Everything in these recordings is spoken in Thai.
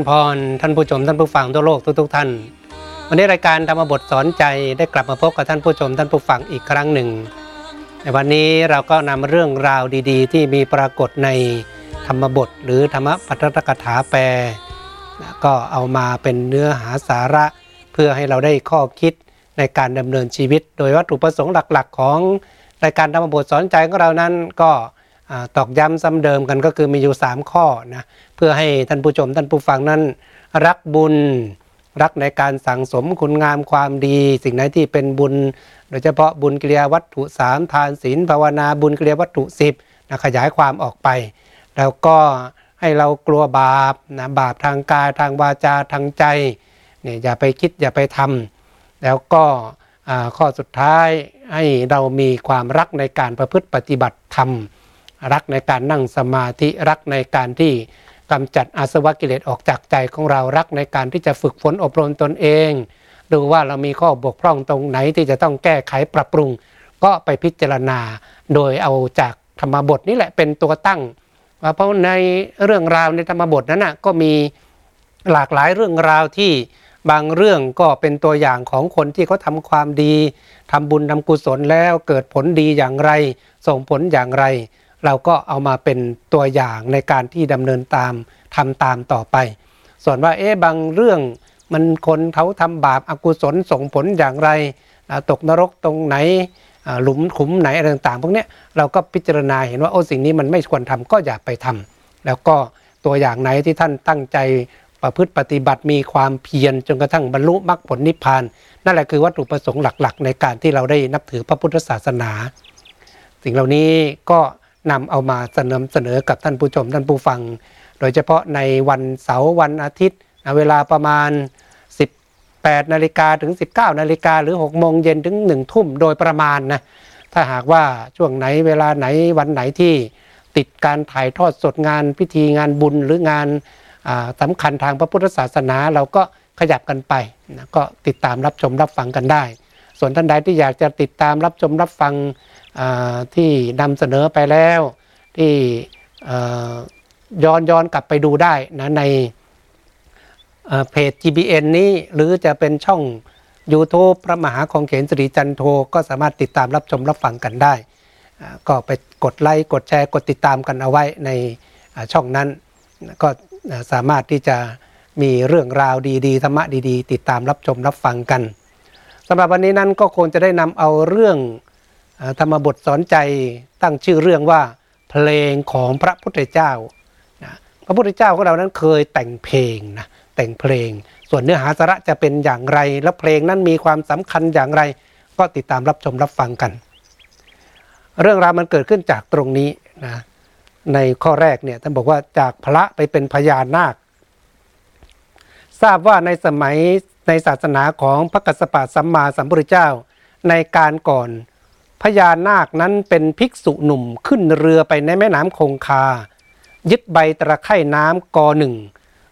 ญพรท่านผู้ชมท่านผู้ฟังทั่วโลกทุก ๆ ท่าน วันนี้รายการธรรมบทสอนใจได้กลับมาพบกับท่านผู้ชมท่านผู้ฟังอีกครั้งหนึ่ง ในวันนี้เราก็นำเรื่องราวดี ๆ ที่มีปรากฏในธรรมบท หรือธรรมปัตตกถาแปลก็เอามาเป็นเนื้อหาสาระเพื่อให้เราได้ข้อคิดในการดำเนินชีวิต โดยวัตถุประสงค์หลักๆ ของรายการธรรมบทสอนใจของเรานั้นก็ ตอกย้ำซ้ำเดิมกันก็คือมีอยู่ 3 ข้อนะเพื่อให้ท่านผู้ชมท่านผู้ฟังนั้นรักบุญ รักในการสั่งสมคุณงามความดี สิ่งไหนที่เป็นบุญ โดยเฉพาะบุญกิริยาวัตถุสามทานศีลภาวนาบุญกิริยาวัตถุสิบนะขยายความออกไป แล้วก็ให้เรากลัวบาปนะบาปทางกายทางวาจาทางใจเนี่ยอย่าไปคิดอย่าไปทำแล้วก็ข้อสุดท้ายให้เรามีความรักในการประพฤติปฏิบัติธรรม รักในการนั่งสมาธิรักในการที่กำจัดอาสวะกิเลสออกจากใจของเรารักในการที่จะฝึกฝนอบรมตนเอง ดูว่าเรามีข้อบกพร่องตรงไหนที่จะต้องแก้ไขปรับปรุง ก็ไปพิจารณา โดยเอาจากธรรมบทนี่แหละเป็นตัวตั้ง เพราะในเรื่องราวในธรรมบทนั้นนะก็มีหลากหลายเรื่องราวที่บางเรื่องก็เป็นตัวอย่างของคนที่เขาทาความดีทำบุญทำกุศลแล้วเกิดผลดีอย่างไร ส่งผลอย่างไร เราก็เอามาเป็นตัวอย่างในการที่ดำเนินตามทำตามต่อไป ส่วนว่าเอ๊ะบางเรื่องมันคนเขาทำบาปอากุศลส่งผลอย่างไร ตกนรกตรงไหนหลุมขุมไหนอะไรต่างๆ พวกนี้เราก็พิจารณาเห็นว่าโอ้สิ่งนี้มันไม่ควรทำก็อย่าไปทำแล้วก็ตัวอย่างไหนที่ท่านตั้งใจประพฤติปฏิบัติมีความเพียรจนกระทั่งบรรลุมรรคผลนิพพาน นั่นแหละคือวัตถุประสงค์หลักๆ ในการที่เราได้นับถือพระพุทธศาสนา สิ่งเหล่านี้ก็ นำเอามาเสนอเสนอกับท่านผู้ชมท่านผู้ฟัง โดยเฉพาะในวันเสาร์วันอาทิตย์ เวลาประมาณ 18นาฬิกาถึง 19นาฬิกาหรือ6โมงเย็นถึง1ทุ่มโดยประมาณนะถ้าหากว่าช่วงไหนเวลาไหนวันไหนที่ติดการถ่ายทอดสดงานพิธีงานบุญหรืองานสำคัญทางพระพุทธศาสนาเราก็ขยับกันไปนะก็ติดตามรับชมรับฟังกันได้ ส่วนท่านใดที่อยากจะติดตามรับชมรับฟัง ที่นำเสนอไปแล้วที่ย้อนย้อนกลับไปดูได้นะในเพจ GBN นี้หรือจะเป็นช่อง YouTube พระมหาของเขนสรีจันโทก็สามารถติดตามรับชมรับฟังกันได้ ก็ไปกดไลค์กดแชร์กดติดตามกันเอาไว้ในช่องนั้น ก็สามารถที่จะมีเรื่องราวดีๆธรรมะดีๆ ติดตามรับชมรับฟังกันสำหรับวันนี้นั้นก็คงจะได้นำเอาเรื่อง ธรรมบทสอนใจตั้งชื่อเรื่องว่าเพลงของพระพุทธเจ้านะพระพุทธเจ้าของเรานั้นเคยแต่งเพลงนะแต่งเพลง ส่วนเนื้อหาสาระจะเป็นอย่างไร และเพลงนั้นมีความสำคัญอย่างไร ก็ติดตามรับชมรับฟังกัน เรื่องราวมันเกิดขึ้นจากตรงนี้นะในข้อแรกเนี่ยท่านบอกว่าจากพระไปเป็นพญานาค ทราบว่าในสมัยในศาสนาของพระกัสสปะสัมมาสัมพุทธเจ้า ในการก่อน พญานาคนั้นเป็นภิกษุหนุ่มขึ้นเรือไปในแม่น้ำคงคา ยึดใบตะไคร่น้ำกอหนึ่ง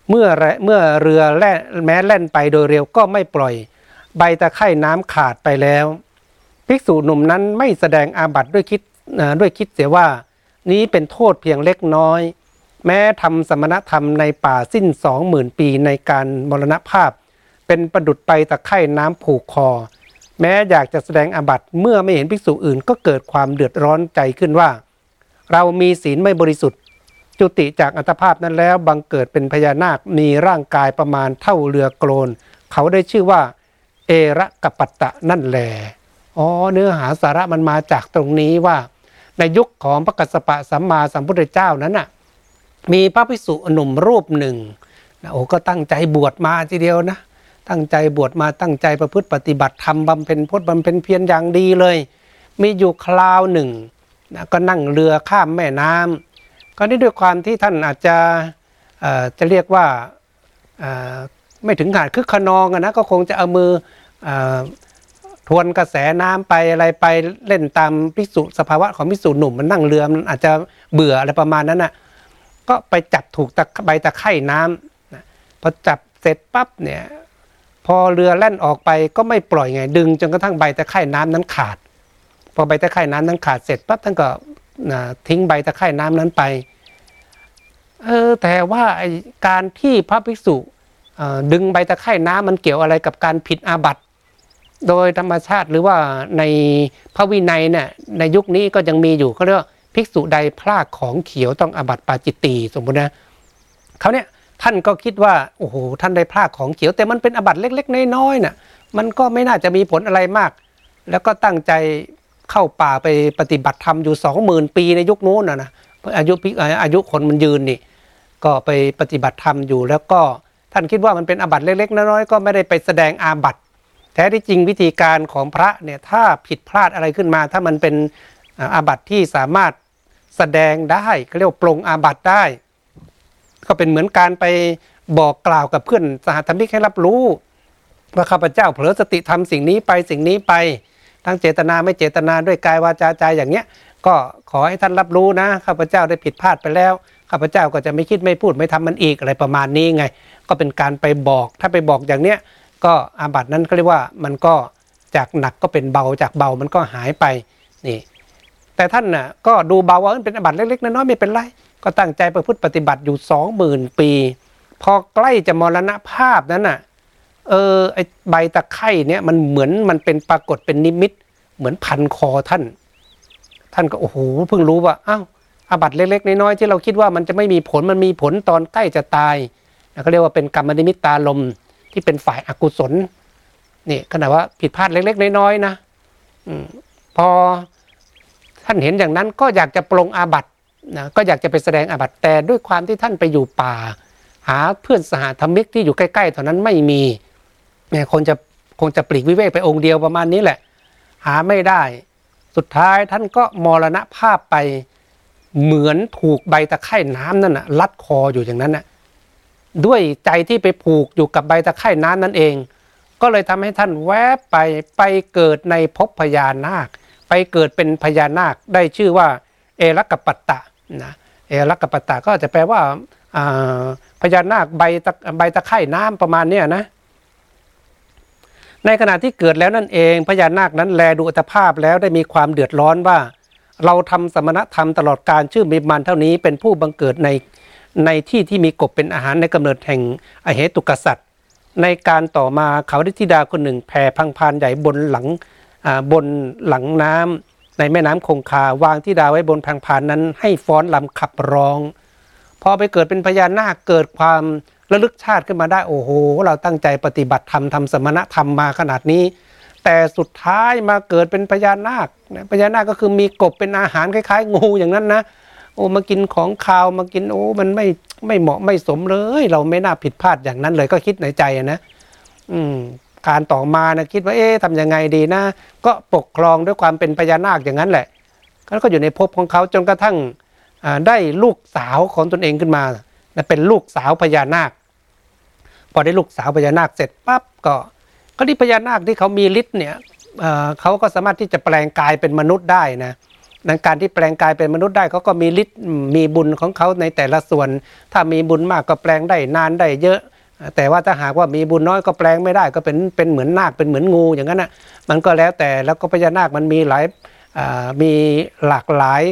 เมื่อเมื่อเรือแล่แม้แล่นไปโดยเร็วก็ไม่ปล่อย ใบตะไคร่น้ำขาดไปแล้ว ภิกษุหนุ่มนั้นไม่แสดงอาบัติด้วยคิดด้วยคิดเสียว่า นี้เป็นโทษเพียงเล็กน้อย แม้ทำสมณธรรมในป่าสิ้นสองหมื่นปีในการมรณภาพ เป็นประดุดไปตะไคร่น้ำผูกคอ แม้อยากจะแสดงอบัตเมื่อไม่เห็นภิกษุอื่น ก็เกิดความเดือดร้อนใจขึ้นว่า เรามีศีลไม่บริสุทธิ์ จุติจากอัตภาพนั้นแล้วบังเกิดเป็นพญานาคมีร่างกายประมาณเท่าเรือโกลน เขาได้ชื่อว่า เอระกปัตตะนั่นแหลอ๋อเนื้อหาสาระมันมาจากตรงนี้ว่า ในยุคของพระกัสสปะสัมมาสัมพุทธเจ้านั้นน่ะมีพระภิกษุหนุ่มรูปหนึ่งโอ้ก็ตั้งใจบวชมาทีเดียวนะ ตั้งใจบวชมาตั้งใจประพฤติปฏิบัติธรรมบำเพ็ญพจน์บำเพ็ญเพียรอย่างดีเลย มีอยู่คราวหนึ่งนะก็นั่งเรือข้ามแม่น้ำก็นี่ด้วยความที่ท่านอาจจะจะเรียกว่าไม่ถึงขนาดคึกขนองนะก็คงจะเอามืออทวนกระแสน้ำไปอะไรไปเล่นตามพิสุสภาวะของพิสุหนุ่มมันนั่งเรือมันอาจจะเบื่ออะไรประมาณนั้นนะ่ะก็ไปจับถูกตะใบตะไคร่น้ำนะพอจับเสร็จปั๊บเนี่ย พอเรือแล่นออกไปก็ไม่ปล่อยไง ดึงจนกระทั่งใบตะไคร่น้ำนั้นขาด พอใบตะไคร่น้ำนั้นขาดเสร็จปั๊บท่านก็ทิ้งใบตะไคร่น้ำนั้นไปเออแต่ว่าการที่พระภิกษุดึงใบตะไคร่น้ำมันเกี่ยวอะไรกับการผิดอาบัติ โดยธรรมชาติหรือว่าในพระวินัยเนี่ยในยุคนี้ก็ยังมีอยู่เขาเรียกว่าภิกษุใดพลากของเขียวต้องอาบัติปาจิตตีสมมุตินะเขาเนี่ย ท่านก็คิดว่าโอ้โหท่านได้พลากของเขียวแต่มันเป็นอาบัตเล็ก ๆ น้อยๆน่ะมันก็ไม่น่าจะมีผลอะไรมาก แล้วก็ตั้งใจเข้าป่าไปปฏิบัติธรรมอยู่สองหมื่นปีในยุคนู้นนะนะอายุอายุคนมันยืนนี่ก็ไปปฏิบัติธรรมอยู่ แล้วก็ท่านคิดว่ามันเป็นอาบัตเล็ก ๆ น้อยๆก็ไม่ได้ไปแสดงอาบัตแท้ที่จริงวิธีการของพระเนี่ยถ้าผิดพลาดอะไรขึ้นมา ถ้ามันเป็นอาบัติที่สามารถแสดงได้เขาเรียกปรงอาบัติได้ ก็เป็นเหมือนการไปบอกกล่าวกับเพื่อนสหธรรมิกให้รับรู้ว่าข้าพเจ้าเผลอสติทำสิ่งนี้ไปสิ่งนี้ไป ทั้งเจตนาไม่เจตนาด้วยกายวาจาใจอย่างเนี้ย ก็ขอให้ท่านรับรู้นะข้าพเจ้าได้ผิดพลาดไปแล้วข้าพเจ้าก็จะไม่คิดไม่พูดไม่ทำมันอีกอะไรประมาณนี้ไง ก็เป็นการไปบอกถ้าไปบอกอย่างเนี้ยก็อาบัตินั้นก็เรียกว่ามันก็จากหนักก็เป็นเบาจากเบามันก็หายไปนี่ แต่ท่านน่ะก็ดูเบาว่าเป็นอาบัติเล็กๆน้อยๆไม่เป็นไร ก็ตั้งใจประพฤติปฏิบัติอยู่สองหมื่นปี พอใกล้จะมรณภาพนั้นน่ะเออไอใบตะไคร่เนี่ยมันเหมือนมันเป็นปรากฏเป็นนิมิต เหมือนพันคอท่าน ท่านก็โอ้โหเพิ่งรู้ว่าอ้าวอาบัติเล็กๆน้อยๆที่เราคิดว่ามันจะไม่มีผลมันมีผลตอนใกล้จะตายเขาเรียกว่าเป็นกรรมนิมิตตารมณ์ที่เป็นฝ่ายอกุศลนี่ขนาดว่าผิดพลาดเล็กๆน้อยๆนะอพอ ท่านเห็นอย่างนั้นก็อยากจะปรงอาบัตินะก็อยากจะไปแสดงอาบัติแต่ด้วยความที่ท่านไปอยู่ป่า หาเพื่อนสหธรรมิกที่อยู่ใกล้ๆเท่านั้นไม่มีเนี่ยคนจะคงจะปลีกวิเวกไปองค์เดียวประมาณนี้แหละ หาไม่ได้ สุดท้ายท่านก็มรณภาพไปเหมือนถูกใบตะไคร่น้ำนั่นนะลัดคออยู่อย่างนั้นนะด้วยใจที่ไปผูกอยู่กับใบตะไคร่น้ำนั่นเอง ก็เลยทำให้ท่านแวบไปไปเกิดในภพพญานาค ไปเกิดเป็นพญานาคได้ชื่อว่าเอรักปัตตะนะเอรักปัตตะก็จะแปลว่าพญานาคใบตะใบตะไคร่น้ำประมาณเนี้ยนะในขณะที่เกิดแล้วนั่นเองพญานาคนั้นแลดูอัตภาพแล้วได้มีความเดือดร้อนว่า เราทำสมณธรรมตลอดการชื่อมีมันเท่านี้เป็นผู้บังเกิดในในที่ที่มีกบเป็นอาหารในกำเนิดแห่งอเหตุกษัตริย์ ในการต่อมาเขาดิธิดาคนหนึ่งแผ่พังพานใหญ่บนหลัง บนหลังน้ำในแม่น้ำคงคาวางที่ดาไว้บนพังพานนั้น ให้ฟ้อนลำขับร้อง พอไปเกิดเป็นพญานาคเกิดความระลึกชาติขึ้นมาได้โอ้โห เราตั้งใจปฏิบัติธรรมทำสมณธรรมมาขนาดนี้ แต่สุดท้ายมาเกิดเป็นพญานาคพญานาคก็คือมีกบเป็นอาหารคล้ายๆ งูอย่างนั้นนะโอ้มากินของคาวมากินโอ้มันไม่ไม่เหมาะไม่สมเลย เราไม่น่าผิดพลาดอย่างนั้นเลยก็คิดในใจนะ อืม การต่อมานะคิดว่าเอ๊ะทำยังไงดีนะ ก็ปกครองด้วยความเป็นพญานาคอย่างนั้นแหละแล้วก็อยู่ในภพของเขาจนกระทั่งได้ลูกสาวของตนเองขึ้นมาเป็นลูกสาวพญานาค พอได้ลูกสาวพญานาคเสร็จปั๊บก็ก็ที่พญานาคที่เขามีฤทธิ์เนี่ยเขาก็สามารถที่จะแปลงกายเป็นมนุษย์ได้นะดังการที่แปลงกายเป็นมนุษย์ได้เขาก็มีฤทธิ์มีบุญของเขาในแต่ละส่วน ถ้ามีบุญมากก็แปลงได้นานได้เยอะ แต่ว่าถ้าหากว่ามีบุญน้อยก็แปลงไม่ได้ก็เป็นเป็นเหมือนนาคเป็นเหมือนงูอย่างนั้นนะมันก็แล้วแต่แล้วก็พญานาคมันมีหลายมีหลากหลาย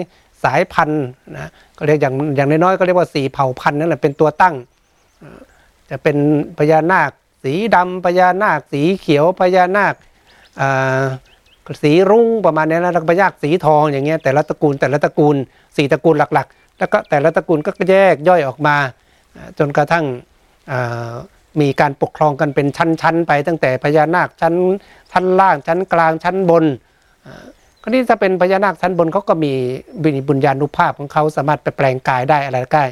สายพันธุ์นะก็เรียกอย่างอย่างน้อยๆก็เรียกว่าสีเผ่าพันธุ์นั่นแหละเป็นตัวตั้ง จะเป็นพญานาค สีดำพญานาค สีเขียวพญานาคสีรุ้งประมาณนี้แล้วก็พญานาคสีทองอย่างเงี้ยแต่ละตระกูลแต่ละตระกูลสี่ตระกูลหลักๆ แล้วก็แต่ละตระกูลก็แยกย่อยออกมาจนกระทั่ง มีการปกครองกันเป็นชั้น ๆ ไปตั้งแต่พญานาคชั้นชั้นล่างชั้นกลางชั้นบนก็นี่จะเป็นพญานาคชั้นบนเขาก็มีบุญญาณุภาพของเขาสามารถไปแปลงกายได้อะไรได้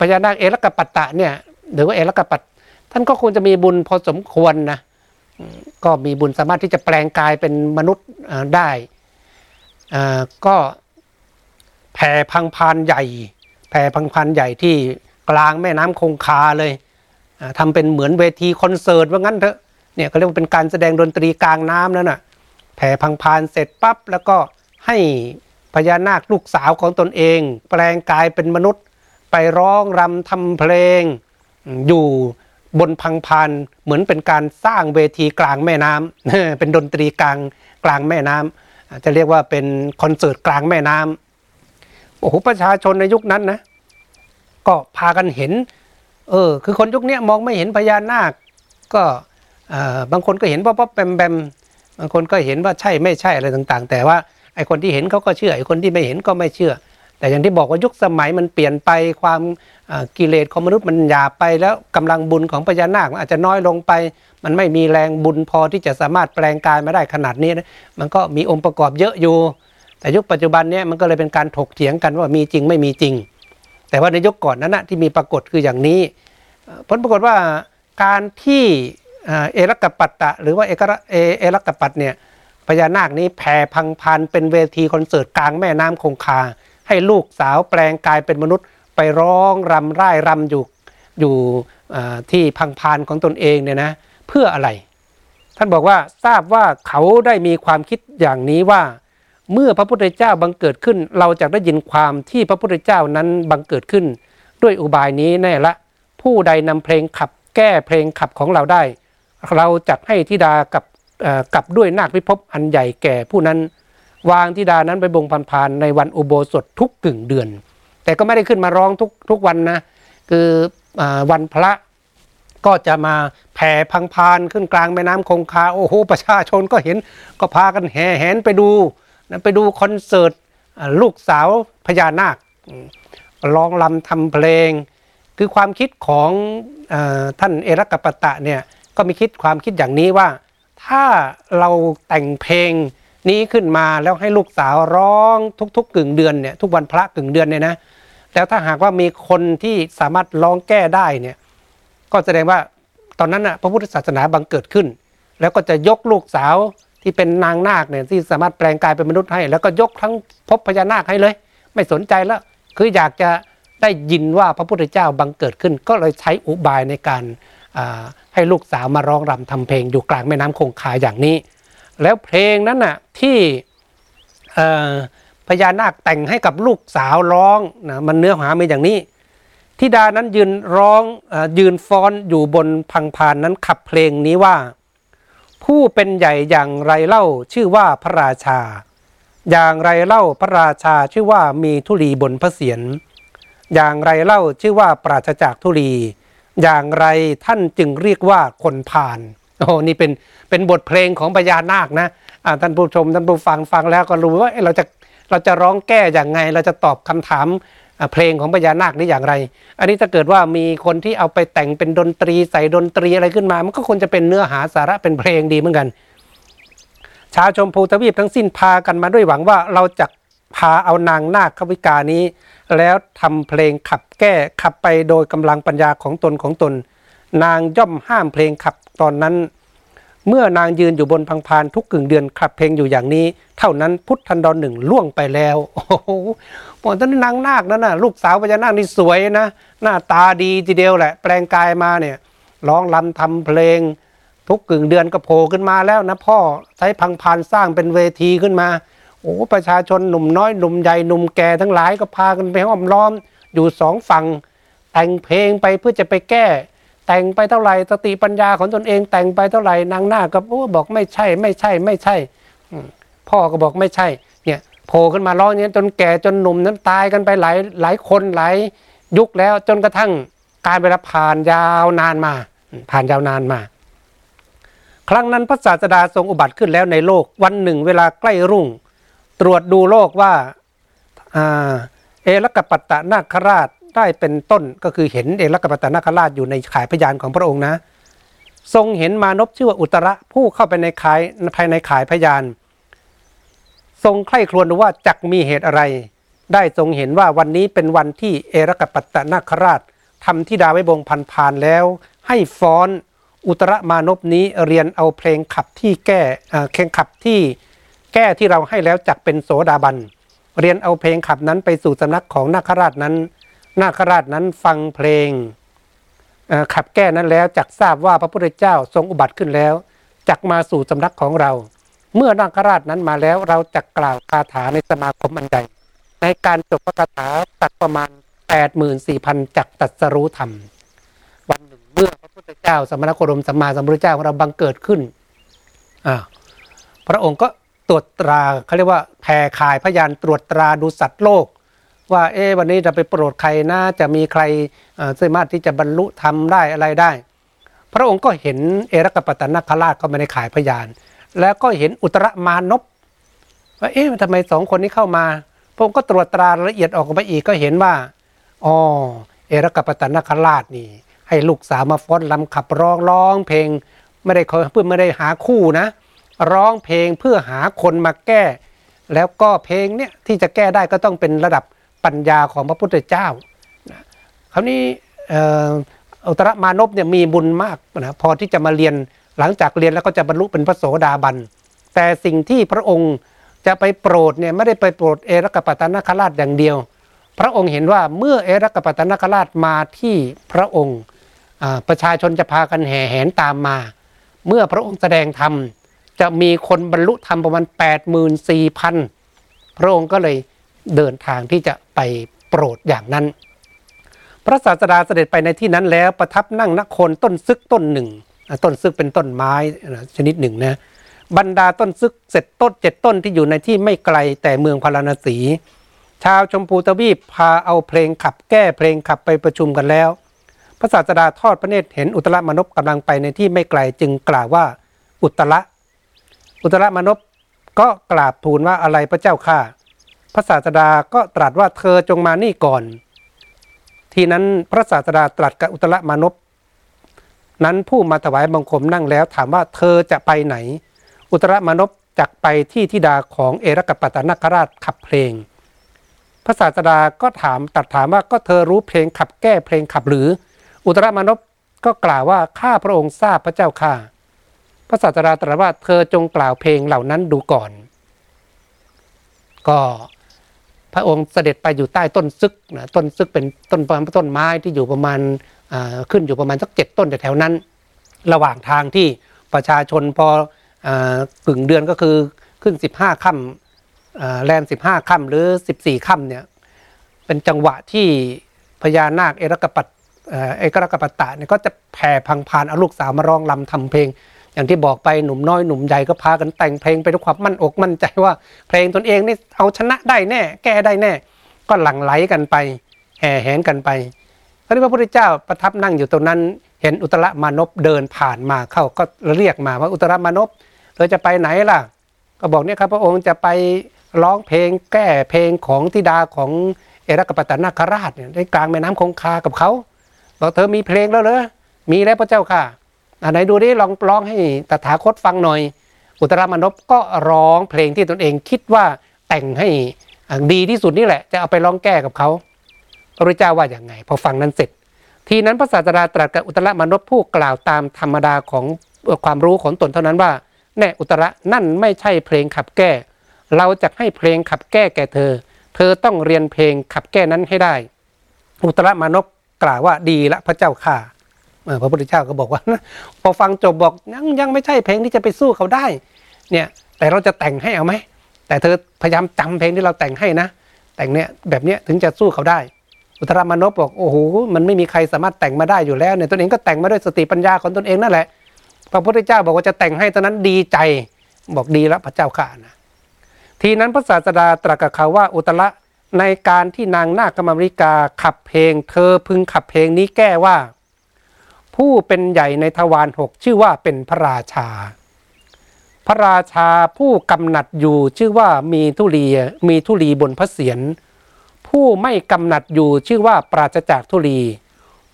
พญานาคเอรกปัตตะเนี่ยหรือว่าเอรกปัตท่านก็คงจะมีบุญพอสมควรนะก็มีบุญสามารถที่จะแปลงกายเป็นมนุษย์ได้ก็แผ่พังพานใหญ่ แผ่พังพานใหญ่ที่ กลางแม่น้ำคงคาเลยทำเป็นเหมือนเวทีคอนเสิร์ตว่างั้นเถอะเนี่ยเขาเรียกว่าเป็นการแสดงดนตรีกลางน้ำนั่นน่ะแผ่พังพานเสร็จปั๊บแล้วก็ให้พญานาคลูกสาวของตนเอง แปลงกายเป็นมนุษย์ ไปร้องรำทำเพลง อยู่บนพังพานเหมือนเป็นการสร้างเวทีกลางแม่น้ำเป็นดนตรีกลางกลางแม่น้ำจะเรียกว่าเป็นคอนเสิร์ตกลางแม่น้ำโอ้โหประชาชนในยุคนั้นนะ ก็พากันเห็น เออ คือคนยุคนี้มองไม่เห็นพญานาค ก็บางคนก็เห็นว่าป๊อปแบมแบมบางคนก็เห็นว่าใช่ไม่ใช่อะไรต่างๆ แต่ว่าไอคนที่เห็นเขาก็เชื่อไอคนที่ไม่เห็นก็ไม่เชื่อ แต่อย่างที่บอกว่ายุคสมัยมันเปลี่ยนไปความกิเลสของมนุษย์มันหยาบไปแล้วกำลังบุญของพญานาคอาจจะน้อยลงไป มันไม่มีแรงบุญพอที่จะสามารถแปลงกายมาได้ขนาดนี้นะมันก็มีองค์ประกอบเยอะอยู่ แต่ยุคปัจจุบันนี้มันก็เลยเป็นการถกเถียงกันว่ามีจริงไม่มีจริง แต่ว่าในยุคก่อนนั้นนะที่มีปรากฏคืออย่างนี้ ผลปรากฏว่าการที่เอรักกปัตตะ หรือว่าเอกเอรักกปัตเนี่ยพญานาคนี้แผ่พังพันเป็นเวทีคอนเสิร์ตกลางแม่น้ำคงคา ให้ลูกสาวแปลงกายเป็นมนุษย์ไปร้องรำร่ายรำอยู่อยู่ที่พังพานของตนเองเนี่ยนะเพื่ออะไร ท่านบอกว่าทราบว่าเขาได้มีความคิดอย่างนี้ว่า เมื่อพระพุทธเจ้าบังเกิดขึ้น เราจะได้ยินความที่พระพุทธเจ้านั้นบังเกิดขึ้น ด้วยอุบายนี้แน่ละ ผู้ใดนำเพลงขับแก้เพลงขับของเราได้ เราจัดให้ธิดากับกับด้วยนาคพิภพอันใหญ่แก่ผู้นั้น วางธิดานั้นไปบงพันพานในวันอุโบสถทุกกึ่งเดือน แต่ก็ไม่ได้ขึ้นมาร้องทุกทุกวันนะคืออวันพระก็จะมาแผ่พังพานขึ้นกลางแม่น้ำคงคาโอ้โหประชาชนก็เห็นก็พากันแห่แหนไปดู นะไปดูคอนเสิร์ตลูกสาวพญานาคร้องลำทำเพลง คือความคิดของอท่านเอรักปตะเนี่ยก็มีคิดความคิดอย่างนี้ว่าถ้าเราแต่งเพลงนี้ขึ้นมาแล้วให้ลูกสาวร้องทุกๆกึ่งเดือนเนี่ยทุกวันพระกึ่งเดือนเนี่ยนะแล้วถ้าหากว่ามีคนที่สามารถร้องแก้ได้เนี่ยก็แสดงว่าตอนนั้นน่ะพระพุทธศาสนาบังเกิดขึ้น แล้วก็จะยกลูกสาว ที่เป็นนางนาคเนี่ยที่สามารถแปลงกายเป็นมนุษย์ให้ แล้วก็ยกทั้งพบพญานาคให้เลย ไม่สนใจแล้ว คืออยากจะได้ยินว่าพระพุทธเจ้าบังเกิดขึ้น ก็เลยใช้อุบายในการให้ลูกสาวมาร้องรำทำเพลงอยู่กลางแม่น้ำคงคาอย่างนี้ แล้วเพลงนั้นน่ะที่พญานาคแต่งให้กับลูกสาวร้องนะมันเนื้อหาเป็นอย่างนี้ทิดานั้นยืนร้องอยืนฟ้อนอยู่บนพังพานนั้นขับเพลงนี้ว่า ผู้เป็นใหญ่อย่างไรเล่าชื่อว่าพระราชา อย่างไรเล่าพระราชาชื่อว่ามีทุลีบนพระเศียรอย่างไรเล่าชื่อว่าปราศจากทุลี อย่างไรท่านจึงเรียกว่าคนผ่านโอ้นี่เป็นเป็นบทเพลงของพญานาคนะท่านผู้ชมท่านผู้ฟังฟังแล้วก็รู้ว่าเราจะเราจะร้องแก้อย่างไง เราจะตอบคำถาม เพลงของพญานาคนี้อย่างไร อันนี้ถ้าเกิดว่ามีคนที่เอาไปแต่งเป็นดนตรีใส่ดนตรีอะไรขึ้นมา มันก็ควรจะเป็นเนื้อหาสาระเป็นเพลงดีเหมือนกัน ชาวชมพูทวีปทั้งสิ้นพากันมาด้วยหวังว่าเราจะพาเอานางนาคขวิกานี้ แล้วทำเพลงขับแก้ขับไปโดยกำลังปัญญาของตนของตน นางย่อมห้ามเพลงขับตอนนั้น เมื่อนางยืนอยู่บนพังพานทุกกึ่งเดือนขับเพลงอยู่อย่างนี้ เท่านั้นพุทธันดรหนึ่งล่วงไปแล้วโอ้โหบอกท่านนางนาคนั่นน่ะลูกสาวพญานาคนี่สวยนะ หน้าตาดีทีเดียวแหละ แปลงกายมาเนี่ยร้องลำทำเพลง ทุกกึ่งเดือนก็โผล่ขึ้นมาแล้วนะพ่อใช้พังพานสร้างเป็นเวทีขึ้นมา โอ้ประชาชนหนุ่มน้อยหนุ่มใหญ่หนุ่มแก่ทั้งหลายก็พากันไปห้อมล้อมอยู่สองฝั่งแต่งเพลงไปเพื่อจะไปแก้ แต่งไปเท่าไหร่สติปัญญาของตนเอง แต่งไปเท่าไหร่นางหน้าก็บอกไม่ใช่ไม่ใช่ไม่ใช่พ่อก็บอกไม่ใช่ เนี่ยโผล่ขึ้นมาร้องนี้จนแก่จนหนุ่มนั้นตายกันไปหลายหลายคนหลายยุคแล้วจนกระทั่งการเวลาผ่านยาวนานมา ผ่านยาวนานมา ครั้งนั้นพระศาสดาทรงอุบัติขึ้นแล้วในโลกวันหนึ่งเวลาใกล้รุ่ง ตรวจดูโลกว่าเอลกปัตตนาคราช ได้เป็นต้นก็คือเห็นเอลักปัตนาคราชอยู่ในขายพยานของพระองค์นะ ทรงเห็นมานพชื่อว่าอุตระผู้เข้าไปในขายภายในขายพยาน ทรงใคร่ครวญดูว่าจักมีเหตุอะไร ได้ทรงเห็นว่าวันนี้เป็นวันที่เอรกปัตตนาคราชทำที่ดาไว้บงพันพานแล้ว ให้ฟ้อนอุตรมานพนี้เรียนเอาเพลงขับที่แก้เพลงขับที่แก้ที่เราให้แล้วจักเป็นโสดาบัน เรียนเอาเพลงขับนั้นไปสู่สำนักของนาคราชนั้น นาคราชนั้นฟังเพลงขับแก้นั้นแล้วจักทราบว่าพระพุทธเจ้าทรงอุบัติขึ้นแล้วจักมาสู่สำนักของเรา เมื่อนาคราชนั้นมาแล้วเราจะกกล่าวคาถาในสมาคมอันใด ในการจบพระคาถาตัดประมาณแปดหมื่นสี่พันจักตัดสรู้ธรรม วันหนึ่งเมื่อพระพุทธเจ้าสมณโคดมสัมมาสัมพุทธเจ้าของเราบังเกิดขึ้นพระองค์ก็ตรวจตราเขาเรียกว่าแผ่ขายพยานตรวจตราดูสัตว์โลก ว่าเอ๊วันนี้จะไปโปรดใครนะจะมีใครเอ่อสามารถที่จะบรรลุทำได้อะไรได้ พระองค์ก็เห็นเอรักปตนคราชก็ไม่ได้ขายพยาน แล้วก็เห็นอุตรมานพว่าเอ๊ะทำไมสองคนนี้เข้ามา พระองค์ก็ตรวจตราละเอียดออกมาอีกก็เห็นว่าอ๋อเอรักปตนคราชนี่ ให้ลูกสาวมาฟ้อนลำขับร้องร้องเพลงไม่ได้เพื่อไม่ได้หาคู่นะ ร้องเพลงเพื่อหาคนมาแก้ แล้วก็เพลงเนี่ยที่จะแก้ได้ก็ต้องเป็นระดับ ปัญญาของพระพุทธเจ้านะคราวนี้อุตรมานพเนี่ยมีบุญมากนะพอที่จะมาเรียนหลังจากเรียนแล้วก็จะบรรลุเป็นพระโสดาบัน แต่สิ่งที่พระองค์จะไปโปรดเนี่ยไม่ได้ไปโปรดเอรักปตนคราชอย่างเดียว พระองค์เห็นว่าเมื่อเอรักปตนคราชมาที่พระองค์ประชาชนจะพากันแห่แหนตามมา เมื่อพระองค์แสดงธรรมจะมีคนบรรลุธรรมประมาณ 84,000 พระองค์ก็เลย เดินทางที่จะไปโปรดอย่างนั้น พระศาสดาเสด็จไปในที่นั้นแล้วประทับนั่งนโคนต้นซึกต้นหนึ่ง ต้นซึกเป็นต้นไม้ชนิดหนึ่งนะบรรดาต้นซึกเสร็จต้นเจ็ดต้นที่อยู่ในที่ไม่ไกลแต่เมืองพาราณสี ชาวชมพูทวีปพาเอาเพลงขับแก้เพลงขับไปประชุมกันแล้ว พระศาสดาทอดพระเนตรเห็นอุตรมนพกำลังไปในที่ไม่ไกลจึงกล่าวว่าอุตระอุตรมนพก็กราบทูลว่าอะไรพระเจ้าข้า พระศาสดาก็ตรัสว่าเธอจงมานี่ก่อน ทีนั้นพระศาสดาตรัสกับอุตรมนพนั้นผู้มาถวายบังคมนั่งแล้วถามว่าเธอจะไปไหน อุตรมนพจักไปที่ธิดาของเอรกปตนคราชขับเพลง พระศาสดาก็ถามตรัสถามว่าก็เธอรู้เพลงขับแก้เพลงขับหรือ อุตรมนพก็กล่าวว่าข้าพระองค์ทราบพระเจ้าข้าพระศาสดาตรัสว่าเธอจงกล่าวเพลงเหล่านั้นดูก่อน ก็ พระองค์เสด็จไปอยู่ใต้ต้นซึกนะต้นซึกเป็นต้นต้นไม้ที่อยู่ประมาณขึ้นอยู่ประมาณสักเจ็ดต้นแถวนั้น ระหว่างทางที่ประชาชนพอกึ่งเดือนก็คือขึ้น 15ค่ำอ่าแรม15ค่ำหรือ 14ค่ำเนี่ยเป็นจังหวะที่พญานาคเอรักปัตเอ่อเอกรักปัตตะเนี่ยก็จะแผ่พังพานเอาลูกสาวมาร้องลำทำเพลง อย่างที่บอกไปหนุ่มน้อยหนุ่มใหญ่ก็พากันแต่งเพลงไปด้วยความมั่นอกมั่นใจว่า เพลงตนเองนี่เอาชนะได้แน่แก้ได้แน่ ก็หลั่งไหลกันไป แห่แหนกันไปพระพระพุทธเจ้าประทับนั่งอยู่ตรงนั้น เห็นอุตรมานพเดินผ่านมาเข้าก็เรียกมาว่าอุตรมานพเธอจะไปไหนล่ะ ก็บอกเนี่ยครับพระองค์จะไปร้องเพลงแก้เพลงของธิดาของเอรักปตนาคราชเนี่ยได้กลางแม่น้ำคงคากับเขาบอกเธอมีเพลงแล้วเหรอมีแล้วพระเจ้าค่ะ อันไหนดูดิลองร้องให้ตถาคตฟังหน่อย อุตรามานพก็ร้องเพลงที่ตนเองคิดว่าแต่งให้ดีที่สุดนี่แหละ จะเอาไปร้องแก้กับเขาพระพุทธเจ้าว่าอย่างไง พอฟังนั้นเสร็จ ทีนั้นพระศาสดาตรัสกับอุตรามานพผู้กล่าวตามธรรมดาของความรู้ของตนเท่านั้นว่าแน่อุตระนั่นไม่ใช่เพลงขับแก้ เราจะให้เพลงขับแก้แก่เธอ เธอต้องเรียนเพลงขับแก้นั้นให้ได้ อุตรมานพกล่าวว่าดีละพระเจ้าค่ะ พระพุทธเจ้าก็บอกว่า พอฟังจบบอกยังยังไม่ใช่เพลงที่จะไปสู้เขาได้ เนี่ยแต่เราจะแต่งให้เอาไหมแต่เธอพยายามจำเพลงที่เราแต่งให้นะ แต่งเนี่ยแบบเนี้ยถึงจะสู้เขาได้ อุตรามานพบอกโอ้โหมันไม่มีใครสามารถแต่งมาได้อยู่แล้วเนี่ยตนเองก็แต่งมาด้วยสติปัญญาของตนเองนั่นแหละ พระพุทธเจ้าบอกว่าจะแต่งให้ตอนนั้นดีใจบอกดีแล้วพระเจ้าข่านะทีนั้นพระศาสดาตรัสกับเขาว่าอุตระในการที่นางนาคกรรมริกาขับเพลง เธอพึงขับเพลงนี้แก้ว่า ผู้เป็นใหญ่ในทวารหกชื่อว่าเป็นพระราชา พระราชาผู้กำหนัดอยู่ชื่อว่ามีทุลีมีทุลีบนพระเศียรผู้ไม่กำหนัดอยู่ชื่อว่าปราศจากทุลี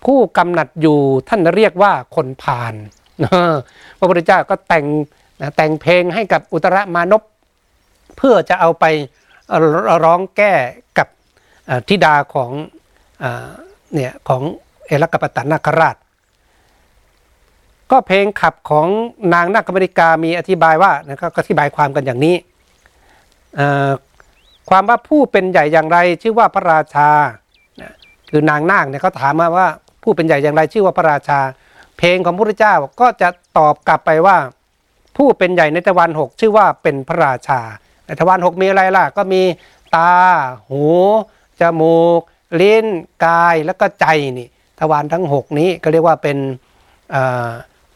ผู้กำหนัดอยู่ท่านเรียกว่าคนพาลพระพุทธเจ้าก็แต่งแต่งเพลงให้กับอุตรมานพเพื่อจะเอาไปร้องแก้กับธิดาของเอเนี่ยของเอรักกปตนาคราช ก็เพลงขับของนางนาคมริกามีอธิบายว่านะก็อธิบายความกันอย่างนี้ ความว่าผู้เป็นใหญ่อย่างไร ชื่อว่าพระราชานะคือนางนาคเนี่ยเขาถามมาว่าผู้เป็นใหญ่อย่างไรชื่อว่าพระราชา เพลงของพระพุทธเจ้าก็จะตอบกลับไปว่า ผู้เป็นใหญ่ในทวารหกชื่อว่าเป็นพระราชาในทวารหกมีอะไรล่ะ ก็มีตา หูจมูก ลิ้นกายแล้วก็ใจนี่ทวารทั้งหกนี้ก็เรียกว่าเป็นอ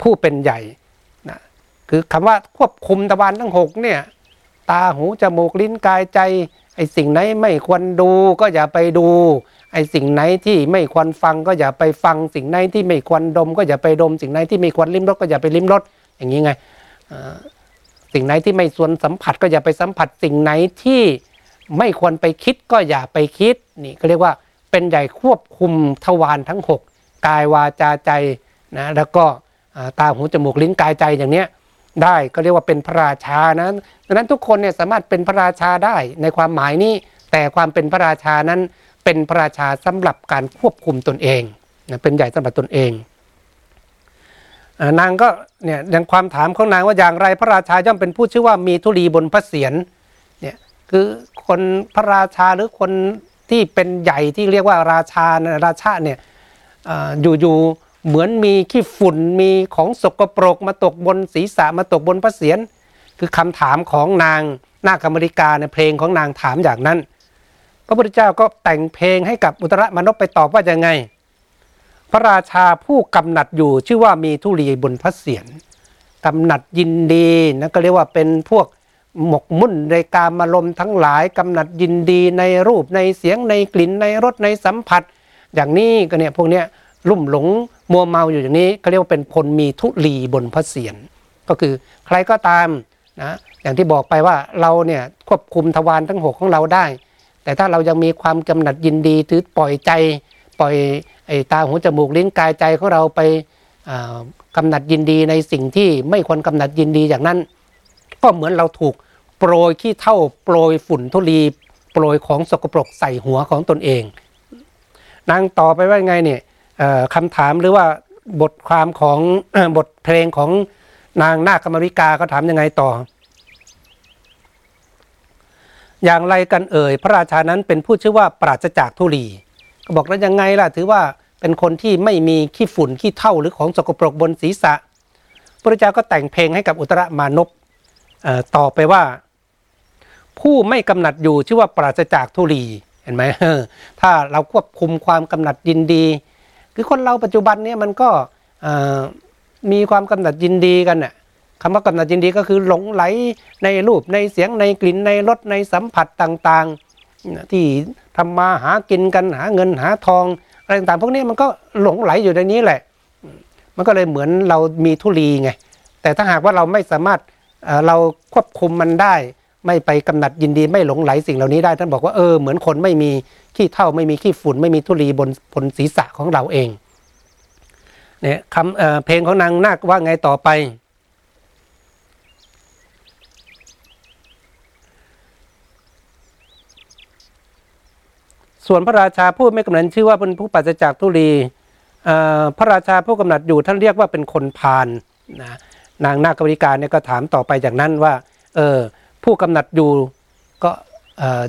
ผู้เป็นใหญ่นะคือคำว่าควบคุมทวารทั้งหกเนี่ยตาหูจมูกลิ้นกายใจไอ้สิ่งไหนไม่ควรดูก็อย่าไปดู ไอ้สิ่งไหนที่ไม่ควรฟังก็อย่าไปฟัง สิ่งไหนที่ไม่ควรดม ก็อย่าไปดม สิ่งไหนที่ไม่ควรลิ้มรสก็อย่าไปลิ้มรสอย่างนี้ไงสิ่งไหนที่ไม่ส่วนสัมผัสก็อย่าไปสัมผัส สิ่งไหนที่ไม่ควรไปคิดก็อย่าไปคิดนี่ก็เรียกว่าเป็นใหญ่ควบคุมทวารทั้ง 6 กายวาจาใจนะแล้วก็ ตาหูจมูกลิ้นกายใจอย่างเนี้ยได้ก็เรียกว่าเป็นพระราชานะดังนั้นทุกคนเนี่ยสามารถเป็นพระราชาได้ในความหมายนี้ แต่ความเป็นพระราชานั้นเป็นพระราชาสำหรับการควบคุมตนเองนะเป็นใหญ่สำหรับตนเองนางก็เนี่ยอย่างความถามของนางว่าอย่างไรพระราชาย่อมเป็นผู้ชื่อว่ามีธุลีบนพระเศียรเนี่ยคือคนพระราชาหรือคนที่เป็นใหญ่ที่เรียกว่าราชาราชาเนี่ยอยู่ๆ เหมือนมีขี้ฝุ่นมีของสกปรกมาตกบนศีรษะมาตกบนพระเศียรคือคำถามของนางนาคอเมริกาในเพลงของนางถามอย่างนั้น พระพุทธเจ้าก็แต่งเพลงให้กับอุตรมนพไปตอบว่ายังไง พระราชาผู้กำหนัดอยู่ชื่อว่ามีทุลีบนพระเศียรกำหนัดยินดีนะก็เรียกว่าเป็นพวกหมกมุ่นในการมารมทั้งหลายกำหนัดยินดีในรูปในเสียงในกลิ่นในรสในสัมผัส อย่างนี้ก็เนี่ยพวกเนี้ย ลุ่มหลงมัวเมาอยู่อย่างนี้เขาเรียกว่าเป็นคนมีทุลีบนพระเศียรก็คือใครก็ตามนะอย่างที่บอกไปว่าเราเนี่ยควบคุมทวารทั้งหกของเราได้ แต่ถ้าเรายังมีความกำหนัดยินดีถือปล่อยใจ ปล่อยไอ้ตาหูจมูกลิ้นกายใจของเราไปกำหนัดยินดีในสิ่งที่ไม่ควรกำหนัดยินดีอย่างนั้น ก็เหมือนเราถูกโปรยขี้เท่าโปรยฝุ่นทุลีโปรยของสกปรกใส่หัวของตนเอง นางต่อไปว่าไงเนี่ย คำถามหรือว่าบทความของบทเพลงของนางนาคกรรมริกาเขาถามยังไงต่อ อย่างไรกันเอ่ย พระราชานั้นเป็นผู้ชื่อว่าปราศจากทุลีก็บอกแล้วยังไงล่ะ ถือว่าเป็นคนที่ไม่มีขี้ฝุ่นขี้เท่าหรือของสกปรกบนศีรษะ พระเจ้าก็แต่งเพลงให้กับอุตรมานพต่อไปว่า ผู้ไม่กำหนัดอยู่ชื่อว่าปราศจากทุลีเห็นไหมถ้าเราควบคุมความกำหนัดยินดี คือคนเราปัจจุบันเนี่ยมันก็มีความกำหนัดยินดีกันน่ะคำว่ากำหนัดยินดีก็คือหลงไหลในรูปในเสียงในกลิ่นในรสในสัมผัสต่างๆ ที่ทำมาหากินกันหาเงินหาทองอะไรต่างๆพวกนี้มันก็หลงไหลอยู่ในนี้แหละ มันก็เลยเหมือนเรามีทุลีไงแต่ถ้าหากว่าเราไม่สามารถเราควบคุมมันได้ ไม่ไปกำหนัดยินดีไม่หลงไหลสิ่งเหล่านี้ได้ ท่านบอกว่าเออเหมือนคนไม่มีขี้เท่าไม่มีขี้ฝุ่น ไม่มีทุลีบนบนศีรษะของเราเองเนี่ยคำเเพลงของนางนาคว่าไงต่อไป ส่วนพระราชาผู้ไม่กำหนัดชื่อว่าเป็นผู้ปัจจากทุลีพระราชาผู้กำหนัดอยู่ท่านเรียกว่าเป็นคนพาลนะนางนาคบริการเนี่ยก็ถามต่อไปอย่างนั้นว่า เออ ผู้กำหนัดอยู่ก็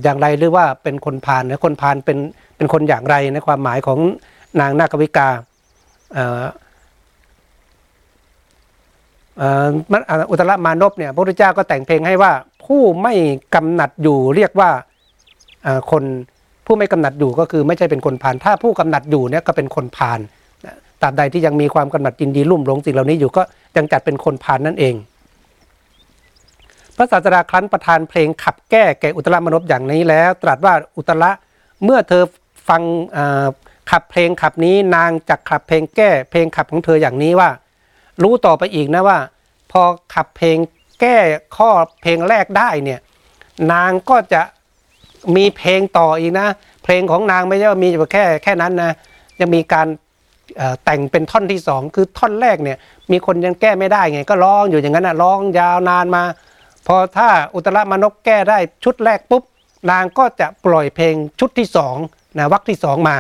อย่างไรหรือว่าเป็นคนพาลนะคนพาลเป็นเป็นคนอย่างไรในความหมายของนางนาควิกาอุตรมานพเนี่ยพระพุทธเจ้าก็แต่งเพลงให้ว่าผู้ไม่กำหนัดอยู่เรียกว่าคนผู้ไม่กำหนัดอยู่ก็คือไม่ใช่เป็นคนพาลถ้าผู้กำหนัดอยู่เนี่ยก็เป็นคนพาลตราบใดที่ยังมีความกำหนัดยินดีรุ่มหลงสิ่งเหล่านี้อยู่ก็ยังจัดเป็นคนพาลนนั่นเอง พระศาสดาครั้นประทานเพลงขับแก้แก่อุตรมนพอย่างนี้แล้ว ตรัสว่าอุตระเมื่อเธอฟังขับเพลงขับนี้นางจะขับเพลงแก้เพลงขับของเธออย่างนี้ว่า รู้ต่อไปอีกนะว่า พอขับเพลงแก้ข้อเพลงแรกได้เนี่ยนางก็จะมีเพลงต่ออีกนะ เพลงของนางไม่ใช่ว่ามีแค่แค่นั้นนะยังมีการแต่งเป็นท่อนที่สองคือท่อนแรกเนี่ยมีคนยังแก้ไม่ได้ไง ก็ร้องอยู่อย่างนั้นนะร้องยาวนานมา พอถ้าอุตรมานกแก้ได้ชุดแรกปุ๊บนางก็จะปล่อยเพลงชุดที่สองนะวรรคที่สองมา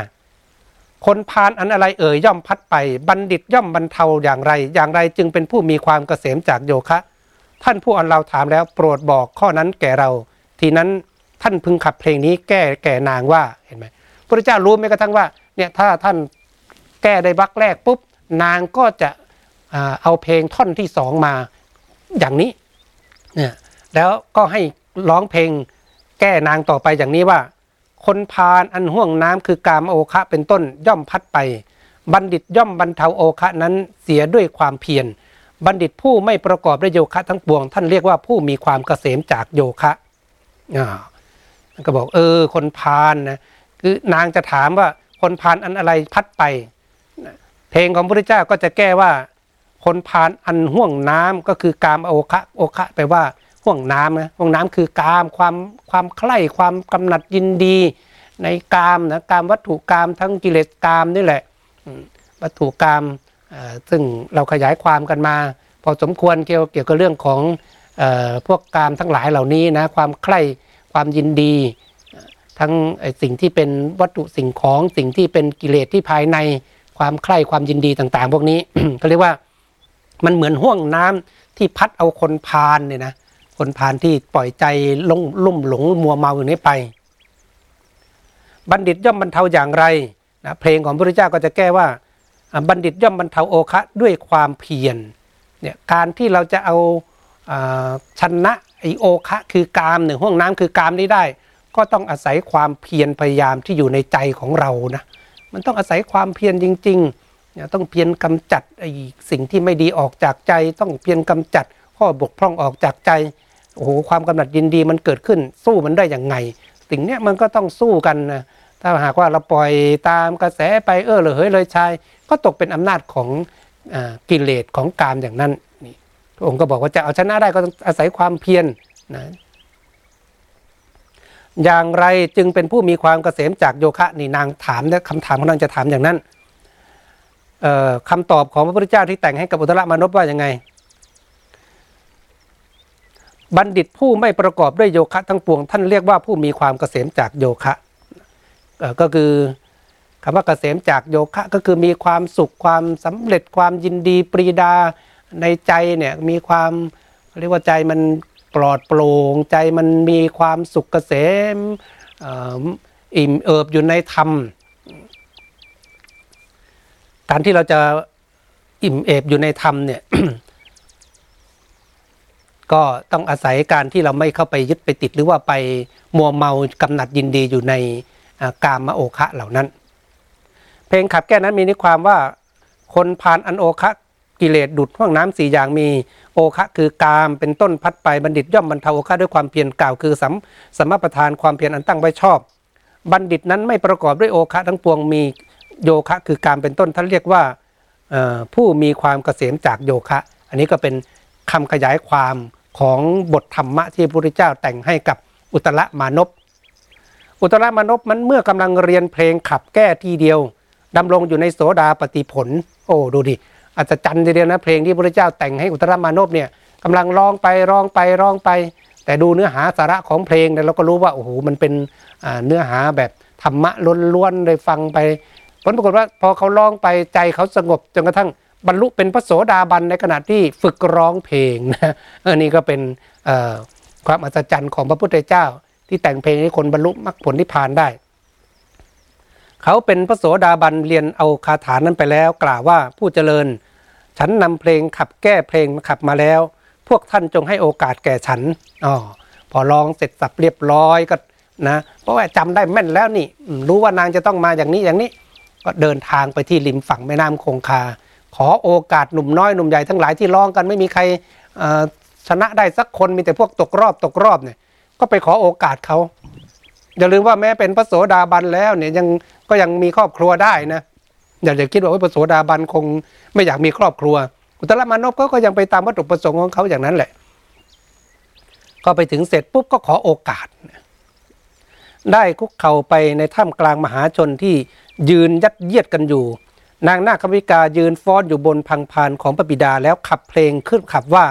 คนพานอันอะไรเอ่ยย่อมพัดไป บัณฑิตย่อมบรรเทาอย่างไร อย่างไรจึงเป็นผู้มีความเกษมจากโยคะ ท่านผู้อันเราถามแล้วโปรดบอกข้อนั้นแก่เรา ทีนั้นท่านพึงขับเพลงนี้แก้แก่นางว่าเห็นไหมพระเจ้ารู้ไหมกระทั่งว่าเนี่ยถ้าท่านแก้ได้วรรคแรกปุ๊บนางก็จะเอาเพลงท่อนที่สองมาอย่างนี้ เนี่ยแล้วก็ให้ร้องเพลงแก้นางต่อไปอย่างนี้ว่า คนพาลอันห่วงน้ำคือกามโอคะเป็นต้นย่อมพัดไป บัณฑิตย่อมบรรเทาโอคะนั้นเสียด้วยความเพียรบัณฑิตผู้ไม่ประกอบด้วยโยคะทั้งปวง ท่านเรียกว่าผู้มีความเกษมจากโยคะอ่าก็บอกเออ คนพาลนะคือนางจะถามว่าคนพาลอันอะไรพัดไป เพลงของพระพุทธเจ้าก็จะแก้ว่า คนพาลอันห่วงน้ำก็คือกามโอคะโอคะแปลว่าห่วงน้ำนะห่วงน้ำคือกามความความใคร่ความกำหนัดยินดี ในกามนะกามวัตถุกามทั้งกิเลสกามนี่แหละวัตถุกามซึ่งเราขยายความกันมา พอสมควรเกี่ยวเกี่ยวกับเรื่องของออพวกกามทั้งหลายเหล่านี้นะความใคร่ความยินดี ทั้งสิ่งที่เป็นวัตถุสิ่งของสิ่งที่เป็นกิเลสที่ภายในความใคร่ความยินดีต่าง ๆ พวกนี้ก็เรียกว่า มันเหมือนห่วงน้ำที่พัดเอาคนพาลเนี่ยนะคนพาลที่ปล่อยใจลงลุ่มหลงมัวเมาอยู่นี้ไป บัณฑิตย่อมบรรเทาอย่างไรนะเพลงของพระพุทธเจ้าก็จะแก้ว่า บัณฑิตย่อมบรรเทาโอคะด้วยความเพียรเนี่ยการที่เราจะเอาอชนะไอโอคะคือกามหนึ่งห้องน้ำคือกามนี้ได้ ก็ต้องอาศัยความเพียรพยายามที่อยู่ในใจของเรานะมันต้องอาศัยความเพียรจริง ๆ ต้องเพียรกำจัดไอสิ่งที่ไม่ดีออกจากใจ ต้องเพียรกำจัดข้อบกพร่องออกจากใจโอ้โหความกำหนัดยินดีมันเกิดขึ้นสู้มันได้อย่างไง สิ่งเนี้ยมันก็ต้องสู้กันนะถ้าหากว่าเราปล่อยตามกระแสไปเออเลยเฮ้ยเลยชาย ก็ตกเป็นอำนาจของอกิเลสของกามอย่างนั้นนี่พระองค์ก็บอกว่าจะเอาชนะได้ก็ต้องอาศัยความเพียรนะอย่างไรจึงเป็นผู้มีความเกษมจากโยคะนี่นางถามเนี่ยคำถามของนางจะถามอย่างนั้น คำตอบของพระพุทธเจ้าที่แต่งให้กับอุตรมานพว่ายังไง บัณฑิตผู้ไม่ประกอบด้วยโยคะทั้งปวง ท่านเรียกว่าผู้มีความเกษมจากโยคะก็คือคำว่าเกษมจากโยคะก็คือมีความสุขความสำเร็จความยินดีปรีดาในใจเนี่ยมีความเรียกว่าใจมันปลอดโปร่งใจมันมีความสุขเกษมอออิ่มเอิบอยู่ในธรรม การที่เราจะอิ่มเอบอยู่ในธรรมเนี่ย ก็ต้องอาศัยการที่เราไม่เข้าไปยึดไปติดหรือว่าไปมัวเมากำหนัดยินดีอยู่ในกามโอคะเหล่านั้น เพลงขับแก้นั้นมีนิความว่าคนพานอันโอคะกิเลสดุดห้วงน้ำสี่อย่างมีโอคะคือกามเป็นต้นพัดไปบัณฑิตย่อมบรรเทาโอคะด้วยความเพียรกล่าวคือสัมสมประธานความเพียรอันตั้งไว้ชอบ บัณฑิตนั้นไม่ประกอบด้วยโอคะทั้งปวงมี โยคะคือกามเป็นต้นท่านเรียกว่าผู้มีความเกษมจากโยคะ อันนี้ก็เป็นคำขยายความของบทธรรมะที่พระพุทธเจ้าแต่งให้กับอุตรมานพอุตรมานพมันเมื่อกำลังเรียนเพลงขับแก้ทีเดียวดำรงอยู่ในโสดาปฏิผล โอ้ดูดิอัศจรรย์ทีเดียวนะเพลงที่พระพุทธเจ้าแต่งให้อุตรมานพเนี่ยกำลังร้องไปร้องไปร้องไป แต่ดูเนื้อหาสาระของเพลงเนี่ยเราก็รู้ว่าโอ้โหมันเป็นเนื้อหาแบบธรรมะล้วนๆเลยฟังไป ลปรากฏว่าพอเขาร้องไปใจเขาสงบจนกระทั่งบรรลุเป็นพระโสดาบันในขณะที่ฝึกร้องเพลงนะออนี่ก็เป็นความอัศจรรย์ของพระพุทธเจ้า ที่แต่งเพลงให้คนบรรลุมรรคผลนิพพานได้ เขาเป็นพระโสดาบันเรียนเอาคาถานั้นไปแล้ว กล่าวว่าผู้เจริญ ฉันนำเพลงขับแก้เพลงขับมาแล้ว พวกท่านจงให้โอกาสแก่ฉันอ๋อพอร้องเสร็จสับเรียบร้อยก็นะเพราะว่าจำได้แม่นแล้วนี่รู้ว่านางจะต้องมาอย่างนี้อย่างนี้ ก็เดินทางไปที่ริมฝั่งแม่น้ำคงคา ขอโอกาสหนุ่มน้อยหนุ่มใหญ่ทั้งหลายที่ร้องกันไม่มีใครชนะได้สักคนมีแต่พวกตกรอบตกรอบเนี่ย ก็ไปขอโอกาสเขาอย่าลืมว่าแม้เป็นพระโสดาบันแล้วเนี่ยยังก็ยังมีครอบครัวได้นะอย่าอย่าคิดว่าพระโสดาบันคงไม่อยากมีครอบครัว อุตตรมานพก็ก็ยังไปตามวัตถุประสงค์ของเขาอย่างนั้นแหละ ก็ไปถึงเสร็จปุ๊บก็ขอโอกาส ได้คุกเข่าไปในถ้ำกลางมหาชนที่ ยืนยัดเยียดกันอยู่ นางนาควิกายืนฟ้อนอยู่บนพังพานของพระบิดาแล้วขับเพลงขึ้นขับว่า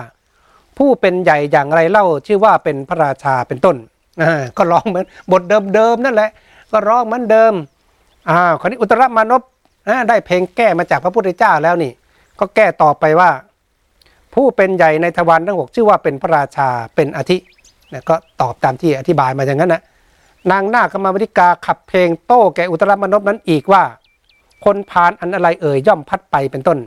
ผู้เป็นใหญ่อย่างไรเล่าชื่อว่าเป็นพระราชาเป็นต้นก็ร้องเหมือนบทเดิมๆนั่นแหละ ก็ร้องเหมือนเดิมอ่าคราวนี้อุตรมานพได้เพลงแก้มาจากพระพุทธเจ้าแล้วนี่ ก็แก้ต่อไปว่า ผู้เป็นใหญ่ในทวารทั้งหกชื่อว่าเป็นพระราชาเป็นอาทินะก็ตอบตามที่อธิบายมาอย่างนั้นนะ นางนาคมาวริกาขับเพลงโต้แก่อุตรมนพนั้นอีกว่า คนพาลอันอะไรเอ่ยย่อมพัดไปเป็นต้น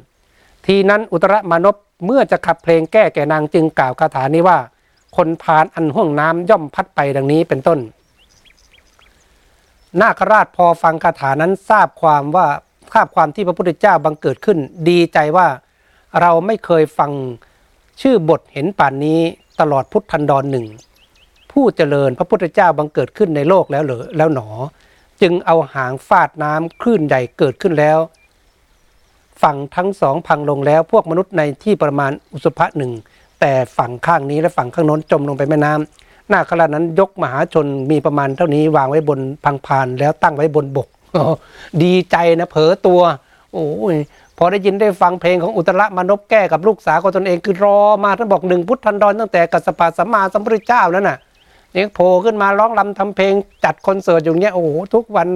ทีนั้นอุตรมนพเมื่อจะขับเพลงแก้แก่นางจึงกล่าวคาถานี้ว่า คนพาลอันห่วงน้ำย่อมพัดไปดังนี้เป็นต้น นาคราชพอฟังคาถานั้นทราบความว่าทราบความที่พระพุทธเจ้าบังเกิดขึ้น ดีใจว่าเราไม่เคยฟังชื่อบทเห็นป่านนี้ตลอดพุทธันดรหนึ่ง ผู้เจริญพระพุทธเจ้าบังเกิดขึ้นในโลกแล้วหรือแล้วหนอ จึงเอาหางฟาดน้ำคลื่นใหญ่เกิดขึ้นแล้ว ฝั่งทั้งสองพังลงแล้วพวกมนุษย์ในที่ประมาณอุสภะหนึ่งแต่ฝั่งข้างนี้และฝั่งข้างโน้นจมลงไปแม่น้ำหน้าขณะนั้นยกมหาชนมีประมาณเท่านี้วางไว้บนพังพานแล้วตั้งไว้บนบก ดีใจนะเผลอตัว โอ้ยพอได้ยินได้ฟังเพลงของอุตรมานพแก้กับลูกสาวของตนเองคือรอมาท่านบอกหนึ่งพุทธันดรตั้งแต่กัสปะสัมมาสัมพุทธเจ้าแล้วน่ะ นี่โผล่ขึ้นมาร้องรำทำเพลง จัดคอนเสิร์ตอย่างเงี้ยโอ้โหทุกวัน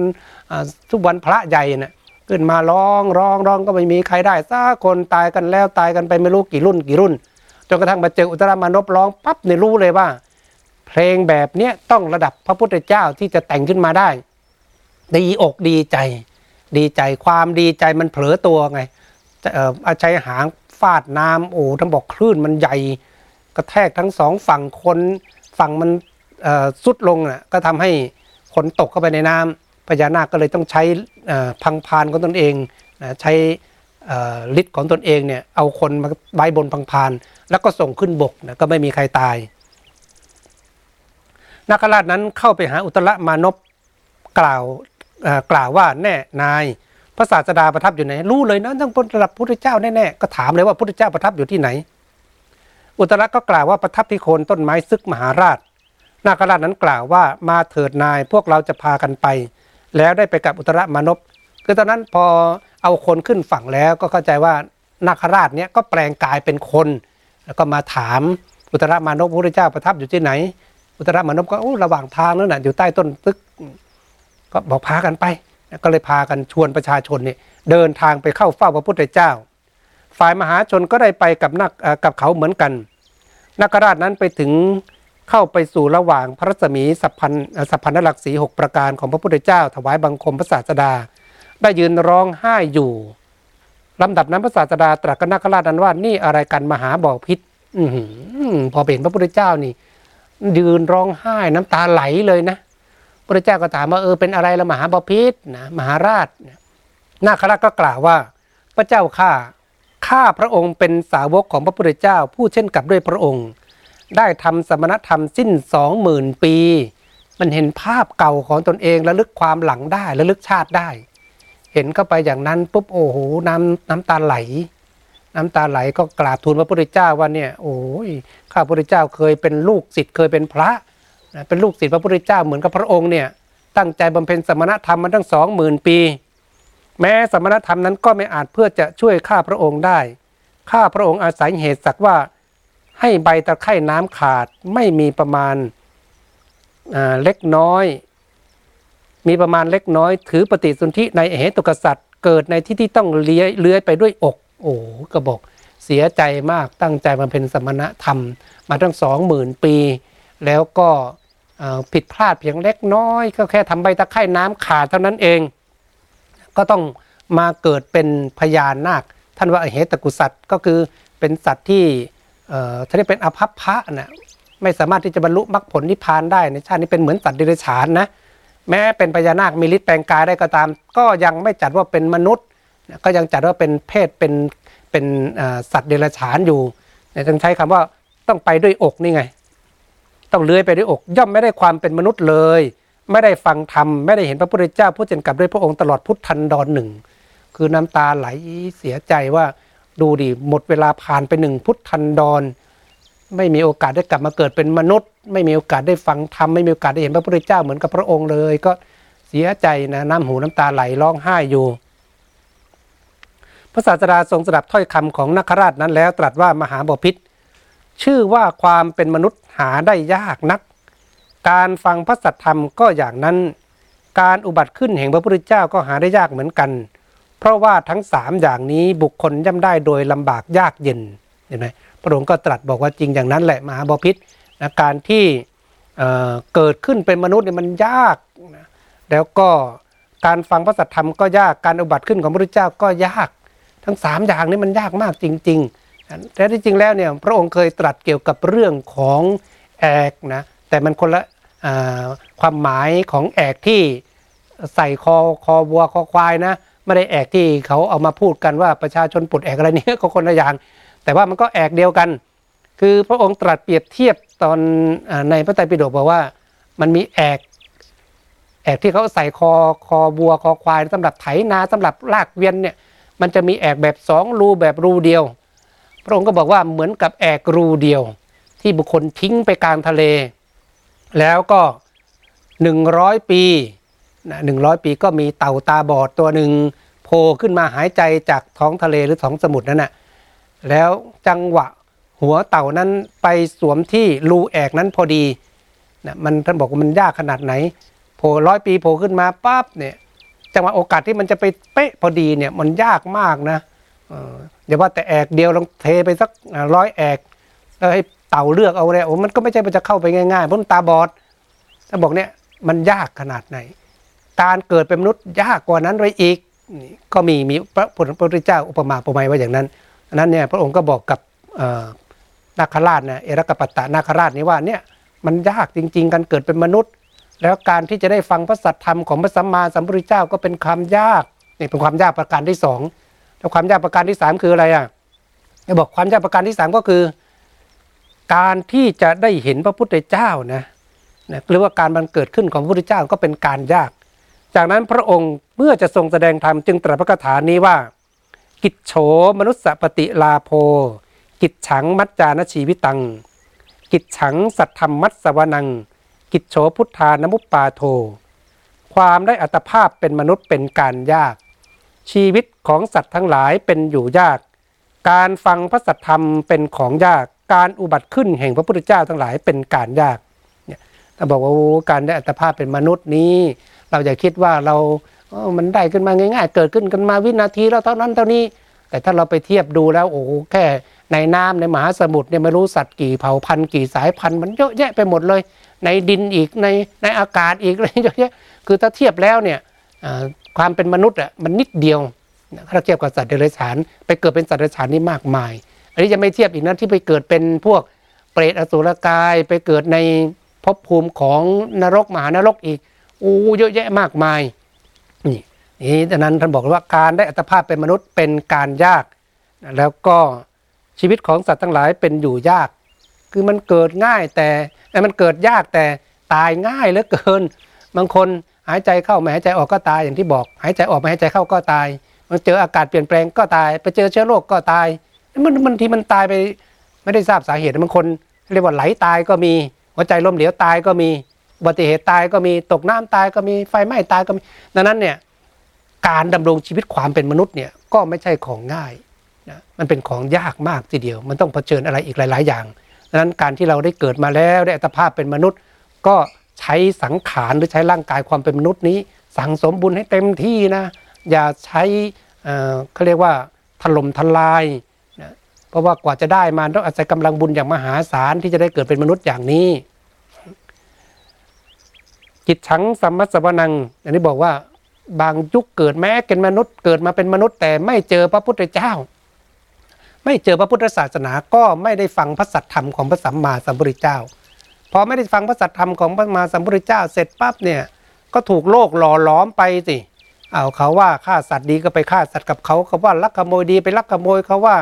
ทุกวันพระใหญ่น่ะขึ้นมาร้องร้องร้องก็ไม่มีใครได้สักคนตายกันแล้วตายกันไปไม่รู้กี่รุ่นกี่รุ่นจนกระทั่งมาเจออุตรามานพร้องปั๊บเนี่ยรู้เลยว่า เพลงแบบเนี้ยต้องระดับพระพุทธเจ้าที่จะแต่งขึ้นมาได้ ดีอกดีใจ ดีใจความดีใจมันเผลอตัวไงอาชัยหางฟาดน้ำโอ้ทั้งบอกคลื่นมันใหญ่ กระแทกทั้งสองฝั่งคนฝั่งมัน สุดลงนะก็ทำให้คนตกเข้าไปในน้ำพญานาคก็เลยต้องใช้พังพานของตนเองใช้ฤทธิ์ของตนเองเนี่ยเอาคนมาใบบนพังพาน แล้วก็ส่งขึ้นบกนะก็ไม่มีใครตาย นาคราชนั้นเข้าไปหาอุตรมานพกล่าวกล่าวว่าแน่นายพระศาสดาประทับอยู่ไหนรู้เลยนะทั้งระดับพุทธเจ้าแน่ๆก็ถามเลยว่าพุทธเจ้าประทับอยู่ที่ไหน อุตรก็กล่าวว่าประทับที่โคนต้นไม้ซึกมหาราช นาคราชนั้นกล่าวว่ามาเถิดนายพวกเราจะพากันไป แล้วได้ไปกับอุตรมานพคือตอนนั้นพอเอาคนขึ้นฝั่งแล้วก็เข้าใจว่านาคราชเนี้ยก็แปลงกายเป็นคน แล้วก็มาถามอุตรมานพพระพุทธเจ้าประทับอยู่ที่ไหน อุตรมานพก็ระหว่างทางนั่นแหะอยู่ใต้ต้นตึก ก็บอกพากันไปก็เลยพากันชวนประชาชนเนี่ยเดินทางไปเข้าเฝ้าพระพุทธเจ้า ฝ่ายมหาชนก็ได้ไปกับนักกับเขาเหมือนกันนักราชนั้นไปถึง เข้าไปสู่ระหว่างพระรัศมีสัพพันสัพพันนลักษีหกประการของพระพุทธเจ้า ถวายบังคมพระศาสดา ได้ยืนร้องไห้อยู่ลำดับนั้นพระศาสดาตรัสกับนักราชนั้นว่านี่อะไรกันมหาบอพิษอพอเห็นพระพุทธเจ้านี่ ยืนร้องไห้น้ำตาไหลเลยนะพระเจ้าก็ถามว่าเออเป็นอะไรละมหาบพิษนะมหาราชนาคราชก็กล่าวว่า พระเจ้าข้าข้าพระองค์เป็นสาวกของพระพุทธเจ้า ผู้เช่นกับด้วยพระองค์ ได้ทำสมณธรรมสิ้นสองหมื่นปี มันเห็นภาพเก่าของตนเองระลึกความหลังได้ระลึกชาติได้ เห็นเข้าไปอย่างนั้นปุ๊บโอ้โหน้ำน้ำตาไหล น้ำตาไหลก็กราบทูลพระพุทธเจ้าว่าเนี่ยโอ้ยข้าพระพุทธเจ้าเคยเป็นลูกศิษย์เคยเป็นพระเป็นลูกศิษย์พระพุทธเจ้าเหมือนกับพระองค์เนี่ยตั้งใจบำเพ็ญสมณธรรมมาตั้งสองหมื่นปี แม้สมณธรรมนั้นก็ไม่อาจเพื่อจะช่วยข้าพระองค์ได้ ข้าพระองค์อาศัยเหตุสักว่า ให้ใบตะไคร่น้ำขาดไม่มีประมาณเล็กน้อย มีประมาณเล็กน้อย ถือปฏิสนธิในเหตุกษัตริย์เกิดในที่ที่ต้องเลื้อยเลื้อยไปด้วยอก โอ้กระบอกเสียใจมากตั้งใจบำเพ็ญสมณธรรม มาตั้งสองหมื่นปี แล้วก็ผิดพลาดเพียงเล็กน้อย ก็แค่ทำใบตะไคร่น้ำขาดเท่านั้นเอง ก็ต้องมาเกิดเป็นพญานาค ท่านว่าเหตุกุสัตว์ก็คือเป็นสัตว์ที่ ท่านเรียกเป็นอภัพพะนะไม่สามารถที่จะบรรลุมรรคผลนิพพานได้ในชาตินี้เป็นเหมือนสัตว์เดรัจฉานนะแม้เป็นพญานาคมีฤทธิ์แปลงกายได้ก็ตาม ก็ยังไม่จัดว่าเป็นมนุษย์ ก็ยังจัดว่าเป็นเพศเป็นเป็นสัตว์เดรัจฉานอยู่ต้องใช้คำว่าต้องไปด้วยอกนี่ไง ต้องเลื้อยไปด้วยอก ย่อมไม่ได้ความเป็นมนุษย์เลย ไม่ได้ฟังธรรมไม่ได้เห็นพระพุทธเจ้าผู้เจนกับด้วยพระองค์ตลอดพุทธันดรหนึ่งคือน้ำตาไหลเสียใจว่า ดูดิหมดเวลาผ่านไปหนึ่งพุทธันดร ไม่มีโอกาสได้กลับมาเกิดเป็นมนุษย์ ไม่มีโอกาสได้ฟังธรรมไม่มีโอกาสได้เห็นพระพุทธเจ้าเหมือนกับพระองค์เลย ก็เสียใจนะน้ำหูน้ำตาไหลร้องไห้อยู่พระศาสดาทรงสดับถ้อยคำของนักราชนั้นแล้วตรัสว่ามหาบพิษชื่อว่าความเป็นมนุษย์หาได้ยากนัก การฟังพระสัทธรรมก็อย่างนั้น การอุบัติขึ้นแห่งพระพุทธเจ้าก็หาได้ยากเหมือนกัน เพราะว่าทั้งสามอย่างนี้บุคคลย่ำได้โดยลำบากยากเย็นเห็นไหมพระองค์ก็ตรัสบอกว่าจริงอย่างนั้นแหละมหาบพิษนะการที่เเกิดขึ้นเป็นมนุษย์เนี่ยมันยากนะแล้วก็การฟังพระสัทธรรมก็ยากการอุบัติขึ้นของพระพุทธเจ้าก็ยาก ทั้งสามอย่างนี้มันยากมากจริงๆแต่ที่จริงแล้วเนี่ยพระองค์เคยตรัสเกี่ยวกับเรื่องของแอกนะแต่มันคนละความหมายของแอกที่ใส่คอคอวัวคอควายนะ ไม่ได้แอกที่เขาเอามาพูดกันว่าประชาชนปลดแอกอะไรเนี่ยก็คนละอย่าง แต่ว่ามันก็แอกเดียวกัน คือพระองค์ตรัสเปรียบเทียบตอนในพระไตรปิฎกบอกว่ามันมีแอกแอกที่เขาใส่คอคอบัวคอควายสำหรับไถนาสำหรับลากเวียนเนี่ยมันจะมีแอกแบบสองรูแบบรูเดียว พระองค์ก็บอกว่าเหมือนกับแอกรูเดียว ที่บุคคลทิ้งไปกลางทะเล แล้วก็หนึ่งร้อยปี หนึ่งร้อยปีก็มีเต่าตาบอดตัวหนึ่งโผล่ขึ้นมาหายใจจากท้องทะเลหรือท้องสมุทรนั่นนะแล้วจังหวะหัวเต่านั้นไปสวมที่รูแอกนั้นพอดีนะมันท่านบอกว่ามันยากขนาดไหนโผล่ร้อยปีโผล่ขึ้นมาปั๊บเนี่ยจังหวะโอกาสที่มันจะไปเป๊ะพอดีเนี่ยมันยากมากนะเอออย่าว่าแต่แอกเดียวลองเทไปสักร้อยแอกแล้วให้เต่าเลือกเอาเนี่ยโอ้มันก็ไม่ใช่มันจะเข้าไปง่ายๆเพราะมันตาบอดถ้าบอกเนี่ยมันยากขนาดไหน การเกิดเป็นมนุษย์ยากกว่านั้นไปอีกก็มีมีพระพุทธเจ้าอุปมาอุปไมยไว้อย่างนั้นอันนั้นเนี่ยพระองค์ก็บอกกับนาคราชนะเอรกปัตตานาคราชนี่ว่าเนี่ยมันยากจริง ๆ การเกิดเป็นมนุษย์ แล้วการที่จะได้ฟังพระสัทธรรมของพระสัมมาสัมพุทธเจ้าก็เป็นความยากนี่เป็นความยากประการที่สองแล้วความยากประการที่สามคืออะไรอะจะบอกความยากประการที่สามก็คือ การที่จะได้เห็นพระพุทธเจ้านะนะหรือว่าการบังเกิดขึ้นของพระพุทธเจ้าก็เป็นการยาก จากนั้นพระองค์เมื่อจะทรงแสดงธรรมจึงตรัสพระคาถานี้ว่า กิจโฉมนุสสปฏิลาโภ กิจฉังมัจจานชีวิตัง กิจฉังสัทธรรมมัสสวนัง กิจโฉพุทธานมุปปาโท ความได้อัตภาพเป็นมนุษย์เป็นการยาก ชีวิตของสัตว์ทั้งหลายเป็นอยู่ยาก การฟังพระสัทธรรมเป็นของยาก การอุบัติขึ้นแห่งพระพุทธเจ้าทั้งหลายเป็นการยากเนี่ยถ้าบอกว่าการได้อัตภาพเป็นมนุษย์นี้ เราอย่าคิดว่าเรามันได้ขึ้นมาง่ายๆ เกิดขึ้นกันมาวินาทีแล้วเท่านั้นเท่านี้ แต่ถ้าเราไปเทียบดูแล้วโอ้แค่ในน้ำในมหาสมุทรเนี่ยไม่รู้สัตว์กี่เผ่าพันธุ์กี่สายพันธุ์มันเยอะแยะไปหมดเลย ในดินอีกในในอากาศอีกอะไรเยอะแยะคือถ้าเทียบแล้วเนี่ยความเป็นมนุษย์อะมันนิดเดียวถ้าเทียบกับสัตว์เดรัจฉาน ไปเกิดเป็นสัตว์เดรัจฉานนี่มากมาย อันนี้จะไม่เทียบอีกนะที่ไปเกิดเป็นพวกเปรตอสุรกายไปเกิดในภพภูมิของนรกมหานรกอีก อู้เยอะแยะมากมายนี่นี่ดังนั้นท่านบอกว่าการได้อัตภาพเป็นมนุษย์เป็นการยาก แล้วก็ชีวิตของสัตว์ทั้งหลายเป็นอยู่ยาก คือมันเกิดง่ายแต่แต่มันเกิดยากแต่ตายง่ายเหลือเกิน บางคนหายใจเข้าไม่หายใจออกก็ตายอย่างที่บอก หายใจออกไม่หายใจเข้าก็ตายมันเจออากาศเปลี่ยนแปลงก็ตาย ไปเจอเชื้อโรคก็ตายมันมันทีมันตายไปไม่ได้ทราบสาเหตุบางคนเรียกว่าไหลตายก็มี หัวใจล้มเหลวตายก็มี อุบัติเหตุตายก็มีตกน้ำตายก็มีไฟไหม้ตายก็มีดังนั้นเนี่ยการดำรงชีวิตความเป็นมนุษย์เนี่ยก็ไม่ใช่ของง่ายนะมันเป็นของยากมากทีเดียว มันต้องเผชิญอะไรอีกหลาย ๆ อย่างดังนั้นการที่เราได้เกิดมาแล้วได้อัตภาพเป็นมนุษย์ ก็ใช้สังขารหรือใช้ร่างกายความเป็นมนุษย์นี้ สั่งสมบุญให้เต็มที่นะอย่าใช้เอ่อเขาเรียกว่าถล่มทลายนะเพราะว่ากว่าจะได้มาต้องอาศัยกำลังบุญอย่างมหาศาลที่จะได้เกิดเป็นมนุษย์อย่างนี้ จิตชังสัมมัสสวนัง อันนี้บอกว่าบางยุคเกิดแม้เป็นมนุษย์เกิดมาเป็นมนุษย์แต่ไม่เจอพระพุทธเจ้า ไม่เจอพระพุทธศาสนาก็ไม่ได้ฟังพระสัทธรรมของพระสัมมาสัมพุทธเจ้าพอไม่ได้ฟังพระสัทธรรมของพระสัมมาสัมพุทธเจ้าเสร็จปั๊บเนี่ยก็ถูกโลกหล่อหลอมไปสิเอาเขาว่าฆ่าสัตว์ดีก็ไปฆ่าสัตว์กับเขาเขาว่าลักขโมยดีไปลักขโมยเขาว่า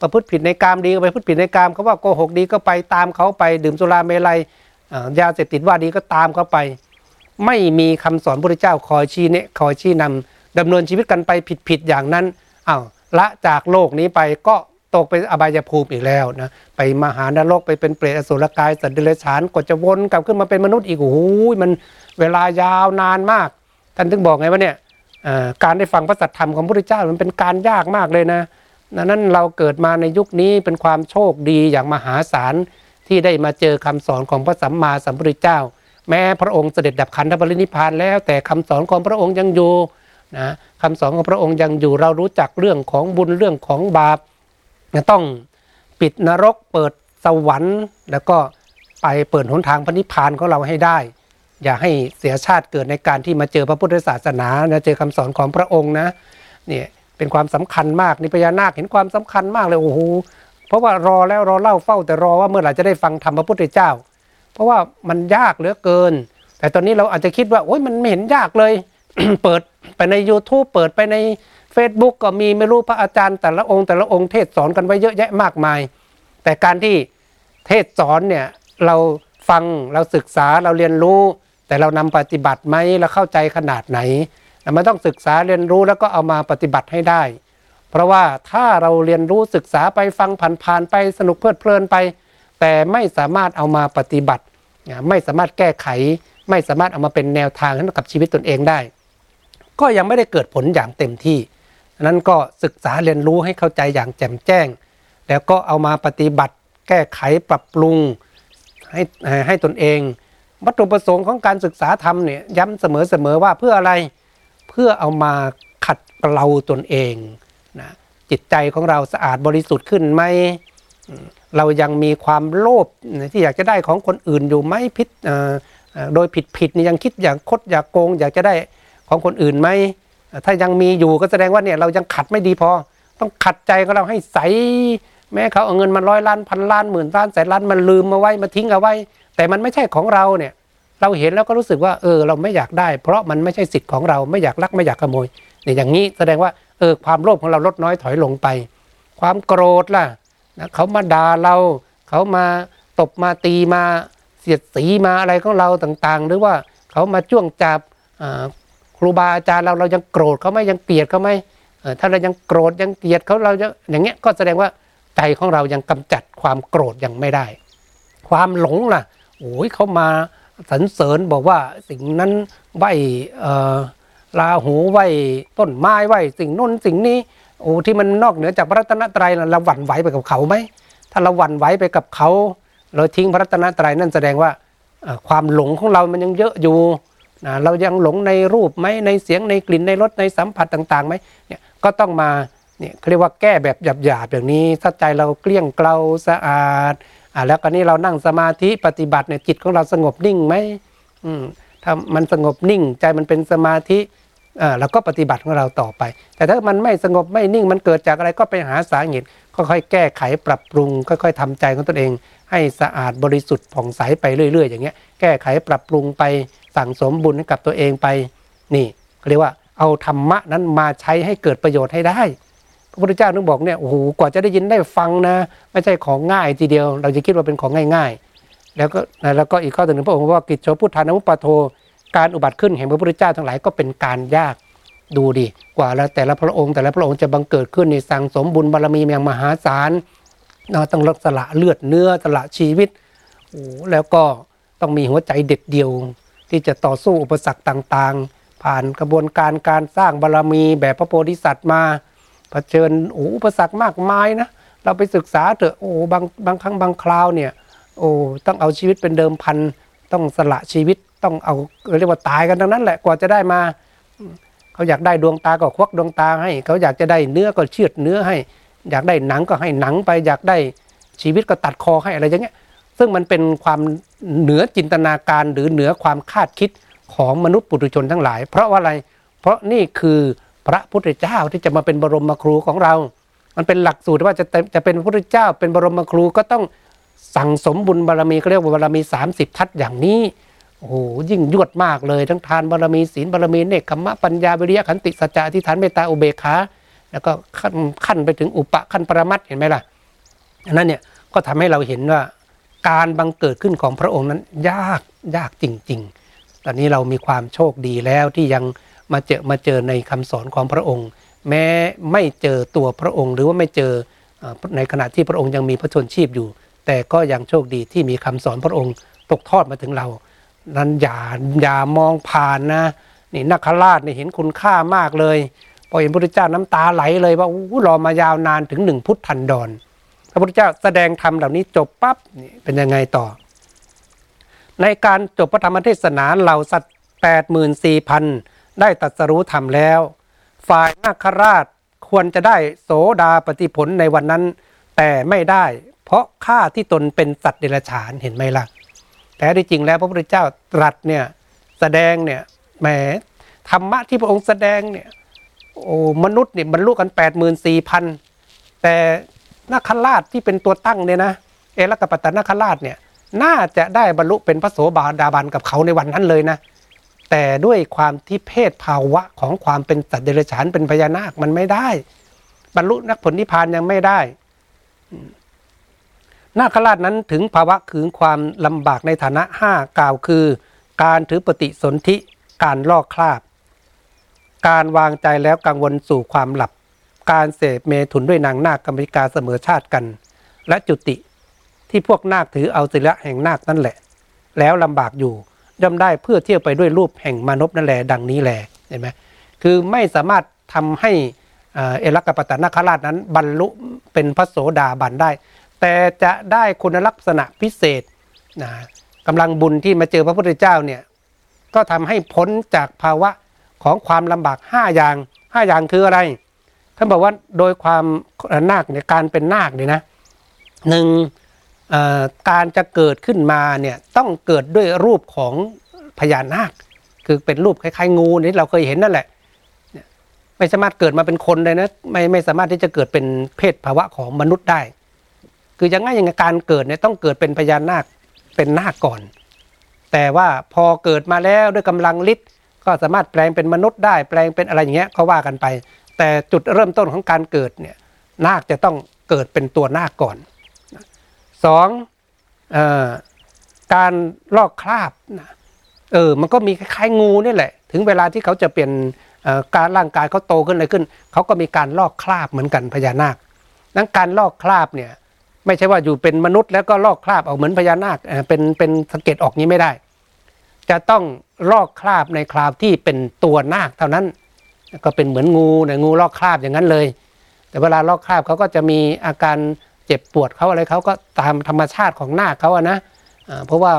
ประพฤติผิดในกามดีก็ไปประพฤติผิดในกามเขาว่าโกหกดีก็ไปตามเขาไป ดื่มสุราเมลัยยาเสพติดว่าดีก็ตามเขาไป ไม่มีคำสอนพระเจ้าคอยชี้เนะคอยชี้นำดำเนินชีวิตกันไปผิดๆอย่างนั้นอ้าวละจากโลกนี้ไปก็ตกไปอบายภูมิอีกแล้วนะไปมหานรกไปเป็นเปรตอสุรกายสัตว์เดรัจฉานกว่าจะวนกลับขึ้นมาเป็นมนุษย์อีกโอ้โหมันเวลายาวนานมาก ท่านถึงบอกไงว่าเนี่ยการได้ฟังพระสัทธรรมของพระพุทธเจ้ามันเป็นการยากมากเลยนะนั้นเราเกิดมาในยุคนี้เป็นความโชคดีอย่างมหาศาลที่ได้มาเจอคำสอนของพระสัมมาสัมพุทธเจ้า แม้พระองค์เสด็จดับขันธปรินิพานแล้วแต่คำสอนของพระองค์ยังอยู่นะคำสอนของพระองค์ยังอยู่เรารู้จักเรื่องของบุญเรื่องของบาปต้องปิดนรกเปิดสวรรค์ แล้วก็ไปเปิดหนทางพระนิพพานของเราให้ได้ อย่าให้เสียชาติเกิดในการที่มาเจอพระพุทธศาสนานะเจอคำสอนของพระองค์นะเนี่ยเป็นความสำคัญมากนี่พญานาคเห็นความสำคัญมากเลยโอ้โหเพราะว่ารอแล้วรอเล่าเฝ้าแต่รอว่าเมื่อไหร่จะได้ฟังธรรมพระพุทธเจ้า เพราะว่ามันยากเหลือเกิน แต่ตอนนี้เราอาจจะคิดว่าโอ๊ยมันไม่เห็นยากเลย เปิดไปใน YouTube เปิดไปใน Facebook ก็มีไม่รู้พระอาจารย์ แต่ละองค์แต่ละองค์เทศสอนกันไว้เยอะแยะมากมาย แต่การที่เทศสอนเนี่ยเราฟังเราศึกษาเราเรียนรู้ แต่เรานำปฏิบัติไหมเราเข้าใจขนาดไหนมันต้องศึกษาเรียนรู้แล้วก็เอามาปฏิบัติให้ได้ เพราะว่าถ้าเราเรียนรู้ศึกษาไปฟังผ่านๆไปสนุกเพลิดเพลินไป แต่ไม่สามารถเอามาปฏิบัติไม่สามารถแก้ไข ไม่สามารถเอามาเป็นแนวทางให้กับชีวิตตนเองได้ ก็ยังไม่ได้เกิดผลอย่างเต็มที่นั้นก็ศึกษาเรียนรู้ให้เข้าใจอย่างแจ่มแจ้ง แล้วก็เอามาปฏิบัติ แก้ไขปรับปรุงให้ให้ตนเอง วัตถุประสงค์ของการศึกษาธรรมเนี่ยย้ำเสมอๆว่าเพื่ออะไรเพื่อเอามาขัดเกลาตนเองนะจิตใจของเราสะอาดบริสุทธิ์ขึ้นไหม เรายังมีความโลภที่อยากจะได้ของคนอื่นอยู่ไหมพิษโดยผิดผิดนี่ยังคิดอยากคดอยากโกง อยากจะได้ของคนอื่นไหมถ้ายังมีอยู่ก็แสดงว่าเนี่ยเรายังขัดไม่ดีพอ ต้องขัดใจของเราให้ใสแม้เขาเอาเงินมาร้อยล้านพันล้านหมื่นล้านแสนล้านมันลืมมาไว้มาทิ้งเอาไว้ แต่มันไม่ใช่ของเราเนี่ย เราเห็นแล้วก็รู้สึกว่าเออเราไม่อยากได้ เพราะมันไม่ใช่สิทธิ์ของเราไม่อยากลักไม่อยากขโมยเนี่ยอย่างนี้แสดงว่าเออความโลภของเราลดน้อยถอยลงไป ความโกรธล่ะ นะเขามาด่าเราเขามาตบมาตีมาเสียดสีมาอะไรของเราต่างๆ หรือว่าเขามาจ้วงจับครูบาอาจารย์เราเรายังโกรธเขาไหมยังเกลียดเขาไหมถ้าเรายังโกรธยังเกลียดเขาเราจะอย่างเงี้ยก็แสดงว่าใจของเรายังกำจัดความโกรธยังไม่ได้ ความหลงล่ะโอ้ยเขามาสรรเสริญบอกว่าสิ่งนั้นไหวลาหูไหวต้นไม้ไหวสิ่งน้นสิ่งนี้ โอ้ที่มันนอกเหนือจากพระรัตนตรัยเราหวั่นไหวไปกับเขาไหมถ้าเราหวั่นไหวไปกับเขา เราทิ้งพระรัตนตรัยนั่นแสดงว่าความหลงของเรามันยังเยอะอยู่นะเรายังหลงในรูปไหมในเสียงในกลิ่นในรสในสัมผัสต่างๆไหมเนี่ยก็ต้องมาเนี่ยเรียกว่าแก้แบบหยาบๆอย่างนี้ถ้าใจเราเกลี้ยงเกลาสะอาดอ่าแล้วก็นี้เรานั่งสมาธิปฏิบัติเนี่ยจิตของเราสงบนิ่งไหมอืมถ้ามันสงบนิ่งใจมันเป็นสมาธิ เราก็ปฏิบัติของเราต่อไป แต่ถ้ามันไม่สงบไม่นิ่งมันเกิดจากอะไรก็ไปหาสาเหตุค่อยๆแก้ไขปรับปรุงค่อยๆทำใจของตนเอง ให้สะอาดบริสุทธิ์ผ่องใสไปเรื่อย ๆ อย่างเงี้ยแก้ไขปรับปรุงไปสั่งสมบุญให้กับตัวเองไปนี่เรียกว่าเอาธรรมะนั้นมาใช้ให้เกิดประโยชน์ให้ได้พระพุทธเจ้านึกบอกเนี่ยโอ้โหกว่าจะได้ยินได้ฟังนะ ไม่ใช่ของง่ายทีเดียว เราจะคิดว่าเป็นของง่าย ๆ แล้วก็แล้วก็อีกข้อหนึ่งพระองค์ว่ากิจโชพุทธานุปโท การอุบัติขึ้นแห่งพระพุทธเจ้าทั้งหลายก็เป็นการยากดูดิกว่าแล้วแต่ละพระองค์แต่ละพระองค์จะบังเกิดขึ้นในสั่งสมบุญบารมีอย่างมหาศาลเราต้องรักสละเลือดเนื้อสละชีวิตโอ้แล้วก็ต้องมีหัวใจเด็ดเดียว ที่จะต่อสู้อุปสรรคต่างๆ ผ่านกระบวนการการสร้างบารรมีแบบพระโพธิสัตว์มาเผชิญอุปสรรคมากมายนะเราไปศึกษาเถอะโอ้บางบางครั้งบางคราวเนี่ยโอ้ต้องเอาชีวิตเป็นเดิมพันต้องสละชีวิตต้องเอาเรียกว่าตายกันทั้งนั้นแหละกว่าจะได้มา เขาอยากได้ดวงตาก็ควักดวงตาให้ เขาอยากจะได้เนื้อก็เชือดเนื้อให้ อยากได้หนังก็ให้หนังไป อยากได้ชีวิตก็ตัดคอให้อะไรอย่างเงี้ยซึ่งมันเป็นความเหนือจินตนาการหรือเหนือความคาดคิดของมนุษย์ปุถุชนทั้งหลาย เพราะว่าอะไร เพราะนี่คือพระพุทธเจ้าที่จะมาเป็นบรมครูของเรา มันเป็นหลักสูตรว่าจะจะเป็นพระพุทธเจ้าเป็นบรมครูก็ต้องสั่งสมบุญบารมีเขาเรียกว่าบารมี 30 ทัศอย่างนี้ โอ้โหยิ่งยวดมากเลย ทั้งทานบารมีศีลบารมีเนคขมะปัญญาวิริยะขันติสัจจะอธิษฐานเมตตาอุเบกขาแล้วก็ขั้นขั้นไปถึงอุปะขั้นปรมัตเห็นไหมล่ะอันนั้นเนี่ยก็ทำให้เราเห็นว่าการบังเกิดขึ้นของพระองค์นั้นยากยากจริง ๆ ตอนนี้เรามีความโชคดีแล้วที่ยังมาเจอมาเจอในคำสอนของพระองค์ แม้ไม่เจอตัวพระองค์ หรือว่าไม่เจอในขณะที่พระองค์ยังมีพระชนชีพอยู่ แต่ก็ยังโชคดีที่มีคำสอนพระองค์ตกทอดมาถึงเรา นั้นอย่าอย่ามองผ่านนะนี่นักขราชนี่เห็นคุณค่ามากเลย พอเห็นพระพุทธเจ้าน้ำตาไหลเลยว่าอู้รอมายาวนานถึงหนึ่งพุทธันดรพระพุทธเจ้าแสดงธรรมเหล่านี้จบปั๊บเป็นยังไงต่อ ในการจบพระธรรมเทศนาเหล่าสัตว์แปดหมื่นสี่พันได้ตัดสรู้ธรรมแล้ว ฝ่ายนาคราชควรจะได้โสดาปฏิผลในวันนั้น แต่ไม่ได้ เพราะข้าที่ตนเป็นสัตว์เดรัจฉานเห็นไหมล่ะ แต่ที่จริงแล้วพระพุทธเจ้าตรัสเนี่ยแสดงเนี่ยแหมธรรมะที่พระองค์แสดงเนี่ยโอ้มนุษย์เนี่ยบรรลุกันแปดหมื่นสี่พันแต่นาคราชที่เป็นตัวตั้งเนี่ยนะเอลกปัตตนาคราชเนี่ยน่าจะได้บรรลุเป็นพระโสบาดาบันกับเขาในวันนั้นเลยนะแแต่ด้วยความที่เพศภาวะของความเป็นสัตว์เดรัจฉานเป็นพญานาคมันไม่ได้ บรรลุนักผลนิพพานยังไม่ได้ นาคราชนั้นถึงภาวะคือความลำบากในฐานะห้ากล่าวคือ การถือปฏิสนธิการลอกคราบ การวางใจแล้วกังวลสู่ความหลับ การเสพเมถุนด้วยนางนาคกรรมิกาเสมอชาติกัน และจุติที่พวกนาคถือเอาศิละแห่งนาคนั่นแหละ แล้วลำบากอยู่ย่อมได้เพื่อเที่ยวไปด้วยรูปแห่งมนุษย์นั่นแหละดังนี้แหละเห็นไหมคือไม่สามารถทำให้เอลักกปตนาคราชนั้น บรรลุเป็นพระโสดาบันได้ แต่จะได้คุณลักษณะพิเศษนะกำลังบุญที่มาเจอพระพุทธเจ้าเนี่ยก็ทำให้พ้นจากภาวะของความลำบาก 5 อย่าง 5 อย่างคืออะไรท่านบอกว่าโดยความนาคเนี่ยการเป็นนาคเนี่ยนะหนึ่งการจะเกิดขึ้นมาเนี่ยต้องเกิดด้วยรูปของพญานาค คือเป็นรูปคล้ายๆงูนี่เราเคยเห็นนั่นแหละไม่สามารถเกิดมาเป็นคนเลยนะไม่ไม่สามารถที่จะเกิดเป็นเพศภาวะของมนุษย์ได้ คือยังไงอย่างการเกิดเนี่ยต้องเกิดเป็นพญานาคเป็นนาคก่อน แต่ว่าพอเกิดมาแล้วด้วยกำลังฤทธิ์ก็สามารถแปลงเป็นมนุษย์ได้ แปลงเป็นอะไรอย่างเงี้ยก็ว่ากันไป แต่จุดเริ่มต้นของการเกิดเนี่ยนาคจะต้องเกิดเป็นตัวนาคก่อนสองอการลอกคราบนะเออมันก็มีคล้ายๆงูนี่แหละ ถึงเวลาที่เขาจะเปลี่ยนการร่างกายเขาโตขึ้นอะไรขึ้น เขาก็มีการลอกคราบเหมือนกันพญานาคนั้นการลอกคราบเนี่ย ไม่ใช่ว่าอยู่เป็นมนุษย์แล้วก็ลอกคราบออกเหมือนพญานาคเป็นเป็นสังเกตออกนี้ไม่ได้ จะต้องลอกคราบในคราวที่เป็นตัวนาคเท่านั้น ก็เป็นเหมือนงูนงูลอกคราบอย่างนั้นเลย แต่เวลาลอกคราบเขาก็จะมีอาการเจ็บปวดเขาอะไรเขาก็ตามธรรมชาติของหน้าเขาอะนะเพราะว่า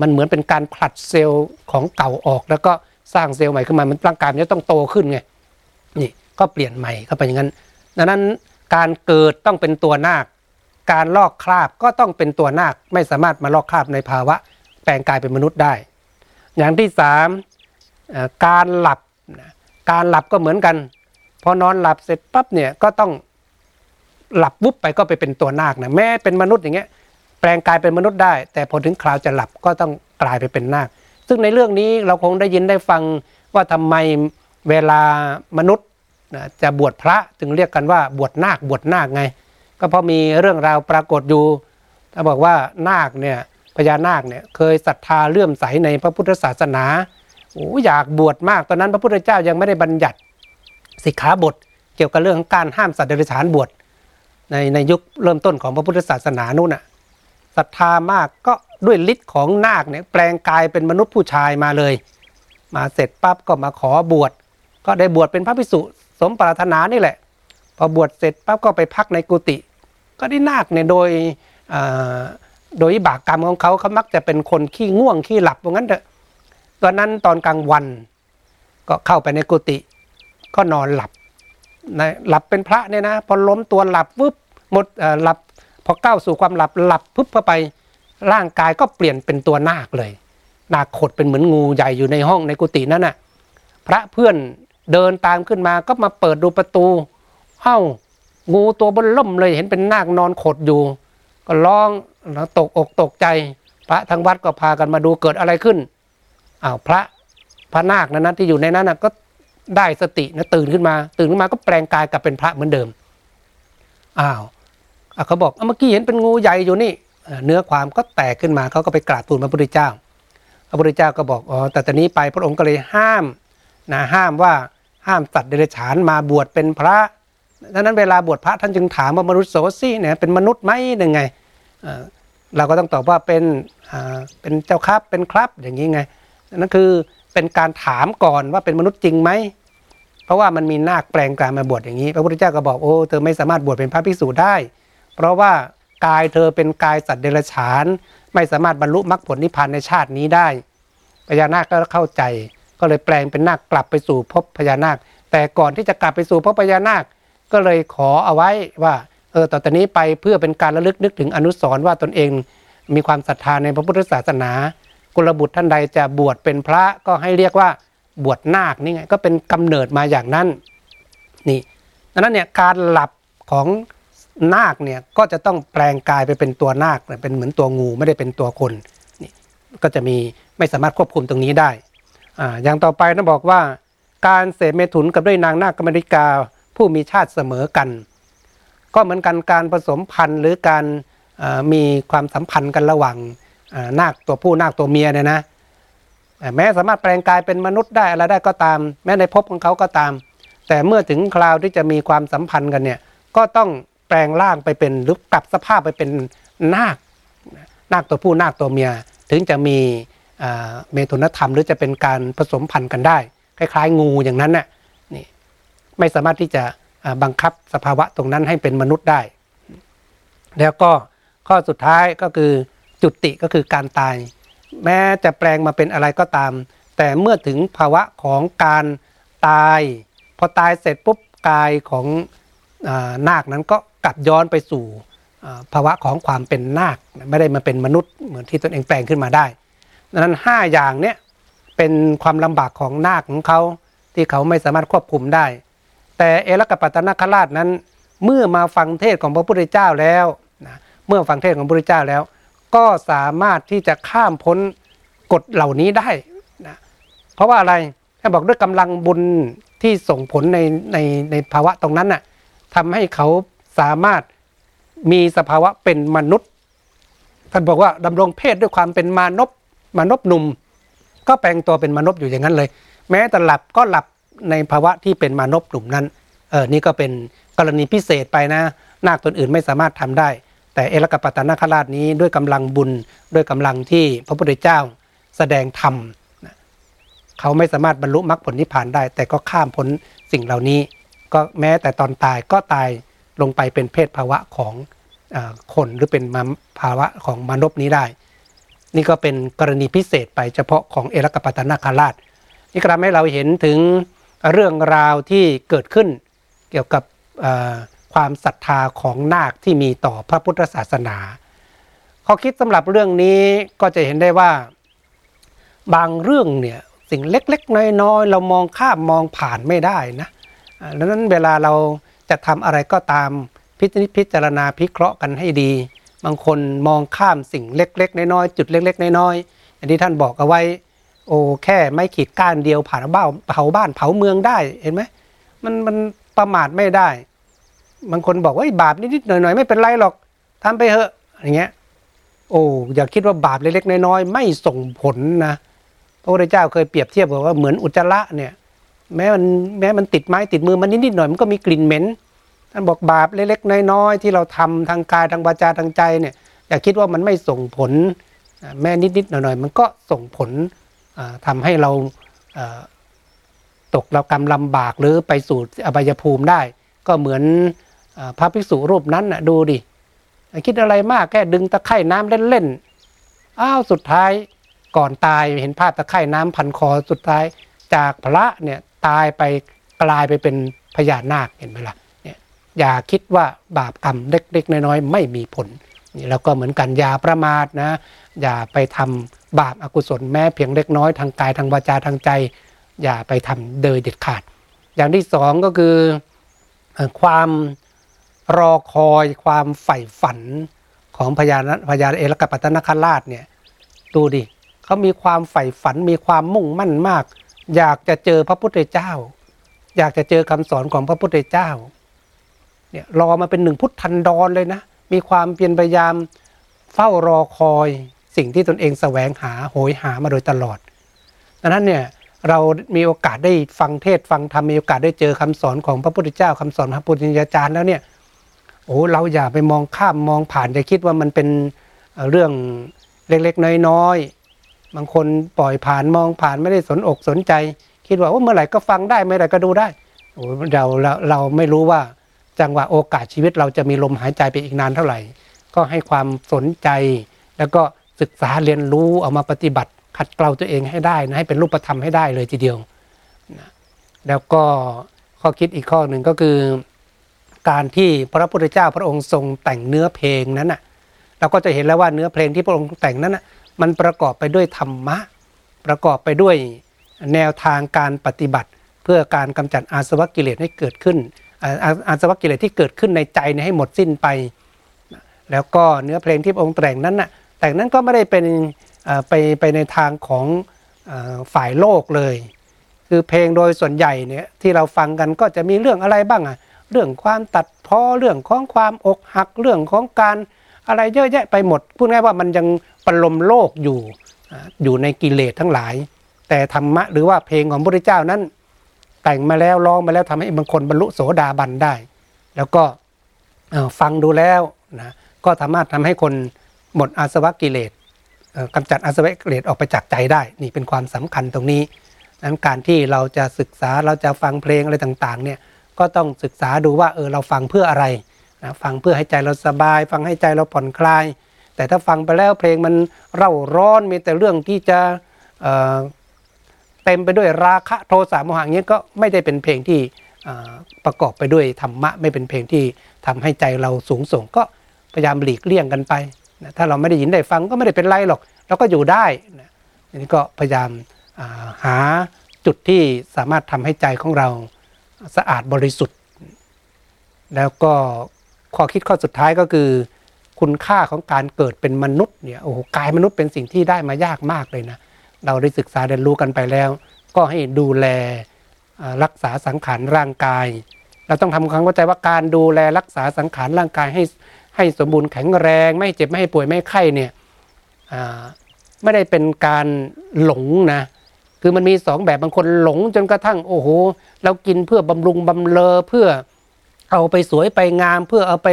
มันเหมือนเป็นการผลัดเซลล์ของเก่าออก แล้วก็สร้างเซลล์ใหม่ขึ้นมามันร่างกายมันจะต้องโตขึ้นไงนี่ก็เปลี่ยนใหม่ก็เป็นอย่างนั้น ดังนั้นการเกิดต้องเป็นตัวนาค การลอกคราบก็ต้องเป็นตัวนาคไม่สามารถมาลอกคราบในภาวะ แปลงกายเป็นมนุษย์ได้ อย่างที่สามการหลับการหลับก็เหมือนกันพอนอนหลับเสร็จปั๊บเนี่ยก็ต้องหลับวุบไปก็ไปเป็นตัวนาคนะแม้เป็นมนุษย์อย่างเงี้ยแปลงกายเป็นมนุษย์ได้ แต่พอถึงคราวจะหลับก็ต้องกลายไปเป็นนาค ซึ่งในเรื่องนี้เราคงได้ยินได้ฟังว่าทำไมเวลามนุษย์จะบวชพระจึงเรียกกันว่าบวชนาคบวชนาคไง ก็เพราะมีเรื่องราวปรากฏอยู่ถ้าบอกว่านาคเนี่ยพญานาคเนี่ยเคยศรัทธาเลื่อมใสในพระพุทธศาสนาโอ้อยากบวชมากตอนนั้นพระพุทธเจ้ายังไม่ได้บัญญัติสิกขาบท เกี่ยวกับเรื่องของการห้ามสัตว์เดรัจฉานบวชในในยุคเริ่มต้นของพระพุทธศาสนานู่นน่ะศรัทธามากก็ด้วยฤทธิ์ของนาคเนี่ยแปลงกายเป็นมนุษย์ผู้ชายมาเลย มาเสร็จปั๊บก็มาขอบวช ก็ได้บวชเป็นพระภิกษุสมปรารถนานี่แหละ พอบวชเสร็จปั๊บก็ไปพักในกุฏิก็ได้นาคเนี่ยโดยโดยบากกรรมของเขาเขามักจะเป็นคนขี้ง่วงขี้หลับเพราะงั้นเถอะตอนนั้นตอนกลางวันก็เข้าไปในกุฏิก็นอนหลับนะหลับเป็นพระเนี่ยนะ พอล้มตัวหลับวึบหมดหลับพอก้าวสู่ความหลับหลับปุ๊บเข้าไปร่างกายก็เปลี่ยนเป็นตัวนาคเลยนาคขดเป็นเหมือนงูใหญ่อยู่ในห้องในกุฏินั่นน่ะพระเพื่อนเดินตามขึ้นมาก็มาเปิดดูประตู เอ้า งูตัวบนล่มเลยเห็นเป็นนาคนอนขดอยู่ ก็ร้องแล้วตกอกตกใจ พระทั้งวัดก็พากันมาดูเกิดอะไรขึ้นอ้าวพระพระนาคนั้นที่อยู่ในนั้นก็ได้สตินะตื่นขึ้นมา ตื่นขึ้นมาก็แปลงกายกลับเป็นพระเหมือนเดิมอ้าวเขาบอกเมื่อกี้เห็นเป็นงูใหญ่อยู่นี่เนื้อความก็แตกขึ้นมาเขาก็ไปกราบทูลพระพุทธเจ้า พระพุทธเจ้าก็บอกอ๋อแต่ตอนนี้ไปพระองค์ก็เลยห้ามนะห้ามว่าห้ามสัตว์เดรัจฉานมาบวชเป็นพระ ดังนั้นเวลาบวชพระท่านจึงถามว่ามนุษย์โสซี่เนี่ยเป็นมนุษย์ไหมยังไงเราก็ต้องตอบว่าเป็นเป็นเจ้าครับเป็นครับอย่างนี้ไงนั่นคือเป็นการถามก่อนว่าเป็นมนุษย์จริงไหมเพราะว่ามันมีนาคแปลงกายมาบวชอย่างนี้ พระพุทธเจ้าก็บอกโอ้เธอไม่สามารถบวชเป็นพระภิกษุได้ เพราะว่ากายเธอเป็นกายสัตว์เดรัจฉาน ไม่สามารถบรรลุมรรคผลนิพพานในชาตินี้ได้พญานาคก็เข้าใจ ก็เลยแปลงเป็นนาคกลับไปสู่ภพพญานาค แต่ก่อนที่จะกลับไปสู่ภพพญานาค ก็เลยขอเอาไว้ว่าเออต่อตอนนี้ไปเพื่อเป็นการระลึกนึกถึงอนุสรณ์ว่าตนเองมีความศรัทธาในพระพุทธศาสนากุลบุตรท่านใดจะบวชเป็นพระก็ให้เรียกว่าบวชนาคนี่ไงก็เป็นกำเนิดมาอย่างนั้นนี่ดังนั้นเนี่ยการหลับของนาคเนี่ยก็จะต้องแปลงกายไปเป็นตัวนาคเป็นเหมือนตัวงูไม่ได้เป็นตัวคนนี่ก็จะมีไม่สามารถควบคุมตรงนี้ได้อ่าอย่างต่อไปนะบอกว่าการเสพเมถุนกับด้วยนางนาคกรรมริกา ผู้มีชาติเสมอกัน ก็เหมือนกันการผสมพันธุ์หรือการมีความสัมพันธ์กันระหว่างนาคตัวผู้นาคตัวเมียเนี่ยนะแม้สามารถแปลงกายเป็นมนุษย์ได้อะไรได้ก็ตาม แม้ในภพของเขาก็ตาม แต่เมื่อถึงคราวที่จะมีความสัมพันธ์กันเนี่ยก็ต้องแปลงร่างไปเป็นหรือกลับสภาพไปเป็นนาคนาคตัวผู้นาคตัวเมีย ถึงจะมีเมตุนธรรมหรือจะเป็นการผสมพันธุ์กันได้ คล้ายๆ งูอย่างนั้นน่ะนี่ ไม่สามารถที่จะบังคับสภาวะตรงนั้นให้เป็นมนุษย์ได้ แล้วก็ข้อสุดท้ายก็คือจุติก็คือการตาย แม้จะแปลงมาเป็นอะไรก็ตาม แต่เมื่อถึงภาวะของการตาย พอตายเสร็จปุ๊บกายของอนาคนั้นก็กลับย้อนไปสู่ภาวะของความเป็นนาคไม่ได้มาเป็นมนุษย์เหมือนที่ตนเองแปลงขึ้นมาได้ดังนั้น 5 อย่างเนี้ยเป็นความลำบากของนาคของเขาที่เขาไม่สามารถควบคุมได้ แต่เอลกปัตตนคราชนั้น เมื่อมาฟังเทศของพระพุทธเจ้าแล้วนะเมื่อฟังเทศของพระพุทธเจ้าแล้ว ก็สามารถที่จะข้ามพ้นกฎเหล่านี้ได้นะเพราะว่าอะไรท่านบอกด้วยกำลังบุญที่ส่งผลในในในภาวะตรงนั้นน่ะทำให้เขาสามารถมีสภาวะเป็นมนุษย์ท่านบอกว่าดำรงเพศด้วยความเป็นมานพมานพหนุ่ม ก็แปลงตัวเป็นมนุษย์อยู่อย่างนั้นเลย แม้แต่หลับก็หลับ ในภาวะที่เป็นมานพหนุ่มนั้นเออนี่ก็เป็นกรณีพิเศษไปนะ นาคตนอื่นไม่สามารถทำได้ แต่เอลกปัตตนาคราชนี้ด้วยกำลังบุญด้วยกำลังที่พระพุทธเจ้าแสดงธรรมเขาไม่สามารถบรรลุมรรคผลนิพพานได้ แต่ก็ข้ามพ้นสิ่งเหล่านี้ ก็แม้แต่ตอนตายก็ตายลงไปเป็นเพศภาวะของอคนหรือเป็นภาวะของมนุษย์นี้ได้ นี่ก็เป็นกรณีพิเศษไปเฉพาะของเอลกปัตตนาคราช นี่ก็ทำให้เราเห็นถึง เรื่องราวที่เกิดขึ้นเกี่ยวกับความศรัทธาของนาคที่มีต่อพระพุทธศาสนาข้อคิดสำหรับเรื่องนี้ก็จะเห็นได้ว่า บางเรื่องเนี่ยสิ่งเล็กๆ น้อยๆ เรามองข้ามมองผ่านไม่ได้นะดังนั้นเวลาเราจะทำอะไรก็ตามพิจพิจารณาพิเคราะห์กันให้ดี บางคนมองข้ามสิ่งเล็ก ๆ น้อยๆจุดเล็ก ๆ น้อยๆอย่างที่ท่านบอกเอาไว้ โอ้แค่ไม่ขีดก้านเดียวผ่านบ้านเผาบ้านเผาเมืองได้เห็นไหมมันมันประมาทไม่ได้ บางคนบอกว่าบาปนิดๆหน่อยๆไม่เป็นไรหรอกทำไปเถอะอย่างเงี้ย โอ้อย่าคิดว่าบาปเล็กๆน้อยๆไม่ส่งผลนะพระพุทธเจ้าเคยเปรียบเทียบบอกว่าเหมือนอุจจาระเนี่ย แม้มันแม้มันติดไม้ติดมือมันนิดๆหน่อยมันก็มีกลิ่นเหม็นท่านบอกบาปเล็กๆน้อยๆที่เราทำทางกายทางวาจาทางใจเนี่ยอย่าคิดว่ามันไม่ส่งผลอ่าแม้นิดๆหน่อยๆมันก็ส่งผล ทำให้เราตกเรากรรมลำบากหรือไปสู่อบายภูมิได้ ก็เหมือนอพระภิกษุรูปนั้นนะดูดิ คิดอะไรมากแค่ดึงตะไคร่น้ำเล่นๆอ้าวสุดท้ายก่อนตายเห็นภาพตะไคร่น้ำพันคอสุดท้ายจากพระเนี่ยตายไปกลายไปเป็นพญานาคเห็นไหมล่ะเนี่ยอย่าคิดว่าบาปกรรมเล็กๆน้อยๆไม่มีผลนี่แล้วก็เหมือนกันอย่าประมาทนะ อย่าไปทำ บาปอากุศลแม้เพียงเล็กน้อยทางกายทางวาจาทางใจ อย่าไปทำโดยเด็ดขาด อย่างที่สองก็คือความรอคอยความใฝ่ฝันของพญานพญาเอลกปัตตนคราชเนี่ยดูดิเขามีความใฝ่ฝันมีความมุ่งมั่นมาก อยากจะเจอพระพุทธเจ้า อยากจะเจอคำสอนของพระพุทธเจ้าเนี่ยรอมาเป็นหนึ่งพุทธันดรเลยนะ มีความเพียรพยายามเฝ้ารอคอย สิ่งที่ตนเองแสวงหาโหยหามาโดยตลอดดังนั้นเนี่ยเรามีโอกาสได้ฟังเทศฟังธรรมมีโอกาสได้เจอคำสอนของพระพุทธเจ้าคำสอนพระพุทธญาจารย์แล้วเนี่ยโอ้เราอย่าไปมองข้ามมองผ่านจะคิดว่ามันเป็นเรื่องเล็กๆ น้อยๆบางคนปล่อยผ่านมองผ่านไม่ได้สนอกสนใจ คิดว่าโอ้เมื่อไหร่ก็ฟังได้เมื่อไหร่ก็ดูได้โอ้เราเราเราไม่รู้ว่าจังหวะโอกาสชีวิตเราจะมีลมหายใจไปอีกนานเท่าไหร่ ก็ให้ความสนใจแล้วก็ ศึกษาเรียนรู้เอามาปฏิบัติ ขัดเกลาตัวเองให้ได้นะให้เป็นรูปธรรมให้ได้เลยทีเดียวนะแล้วก็ข้อคิดอีกข้อหนึ่งก็คือ การที่พระพุทธเจ้าพระองค์ทรงแต่งเนื้อเพลงนั้นน่ะเราก็จะเห็นแล้วว่าเนื้อเพลงที่พระองค์แต่งนั้นน่ะมันประกอบไปด้วยธรรมะ ประกอบไปด้วยแนวทางการปฏิบัติ เพื่อการกำจัดอาสวะกิเลสให้เกิดขึ้นอาสวะกิเลสที่เกิดขึ้นในใจให้หมดสิ้นไป แล้วก็เนื้อเพลงที่พระองค์แต่งนั้นน่ะ แต่นั้นก็ไม่ได้เป็นไปไปในทางของฝ่ายโลกเลย คือเพลงโดยส่วนใหญ่เนี่ยที่เราฟังกันก็จะมีเรื่องอะไรบ้างอะเรื่องความตัดพ้อเรื่องของความอกหักเรื่องของการอะไรเยอะแยะไปหมดพูดง่ายว่ามันยังปรมโลกอยู่อยู่ในกิเลสทั้งหลาย แต่ธรรมะหรือว่าเพลงของพระพุทธเจ้านั้น แต่งมาแล้วร้องมาแล้วทำให้บางคนบรรลุโสดาบันได้ แล้วก็ฟังดูแล้วนะก็สามารถทำให้คน หมดอาสวะกิเลสกำจัดอาสวะกิเลสออกไปจากใจได้ นี่เป็นความสำคัญตรงนี้นั้นการที่เราจะศึกษาเราจะฟังเพลงอะไรต่างๆเนี่ยก็ต้องศึกษาดูว่าเออเราฟังเพื่ออะไรนะฟังเพื่อให้ใจเราสบาย ฟังให้ใจเราผ่อนคลาย แต่ถ้าฟังไปแล้วเพลงมันเร่าร้อนมีแต่เรื่องที่จะเเต็มไปด้วยราคะโทสะโมหะเงี้ยก็ไม่ได้เป็นเพลงที่ประกอบไปด้วยธรรมะไม่เป็นเพลงที่ทำให้ใจเราสูงส่งก็พยายามหลีกเลี่ยงกันไป นะถ้าเราไม่ได้ยินได้ฟังก็ไม่ได้เป็นไรหรอกเราก็อยู่ได้นะนี่ก็พยายามหาจุดที่สามารถทำให้ใจของเราสะอาดบริสุทธิ์ แล้วก็ข้อคิดข้อสุดท้ายก็คือ คุณค่าของการเกิดเป็นมนุษย์เนี่ยโอ้โหกายมนุษย์เป็นสิ่งที่ได้มายากมากเลยนะเราได้ศึกษาเรียนรู้กันไปแล้ว ก็ให้ดูแลรักษาสังขารร่างกาย เราต้องทำความเข้าใจว่าการดูแลรักษาสังขารร่างกายให้ ให้สมบูรณ์แข็งแรง ไม่เจ็บไม่ให้ป่วยไม่ไข้เนี่ยไม่ได้เป็นการหลงนะคือมันมีสองแบบบางคนหลงจนกระทั่งโอ้โหเรากินเพื่อบำรุงบำเลอเพื่อเอาไปสวยไปงาม เพื่อเอาไป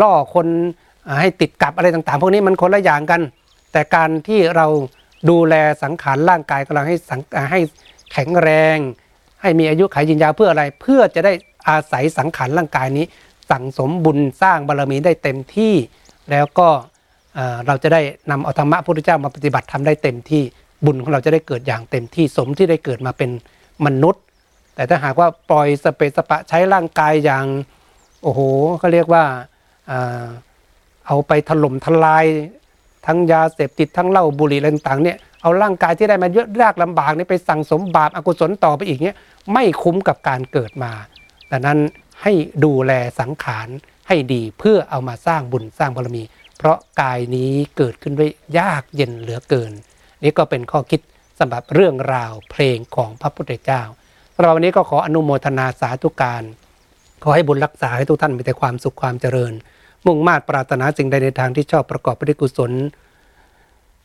ล่อคนให้ติดกับอะไรต่างๆ พวกนี้มันคนละอย่างกัน แต่การที่เราดูแลสังขารร่างกายของเราให้สังให้แข็งแรง ให้มีอายุขัยยืนยาวเพื่ออะไร เพื่อจะได้อาศัยสังขารร่างกายนี้ สั่งสมบุญสร้างบารมีได้เต็มที่ แล้วก็เราจะได้นำเอาธรรมะพระพุทธเจ้ามาปฏิบัติทำได้เต็มที่บุญของเราจะได้เกิดอย่างเต็มที่สมที่ได้เกิดมาเป็นมนุษย์ แต่ถ้าหากว่าปล่อยสเปสปะใช้ร่างกายอย่างโอ้โหเขาเรียกว่าเอาไปถล่มทลายทั้งยาเสพติดทั้งเหล้าบุหรี่อะไรต่างๆเนี่ยเอาร่างกายที่ได้มาเยอะยากลำบากนี่ไปสั่งสมบาปอกุศลต่อไปอีกเนี่ยไม่คุ้มกับการเกิดมาดังนั้น ให้ดูแลสังขารให้ดีเพื่อเอามาสร้างบุญสร้างบารมี เพราะกายนี้เกิดขึ้นด้วยยากเย็นเหลือเกิน นี่ก็เป็นข้อคิดสำหรับเรื่องราวเพลงของพระพุทธเจ้าเราวันนี้ก็ขออนุโมทนาสาธุการขอให้บุญรักษาให้ทุกท่านมีแต่ความสุขความเจริญ มุ่งมา่ปรารถนาสิ่งใดในทางที่ชอบประกอบไปด้วยกุศล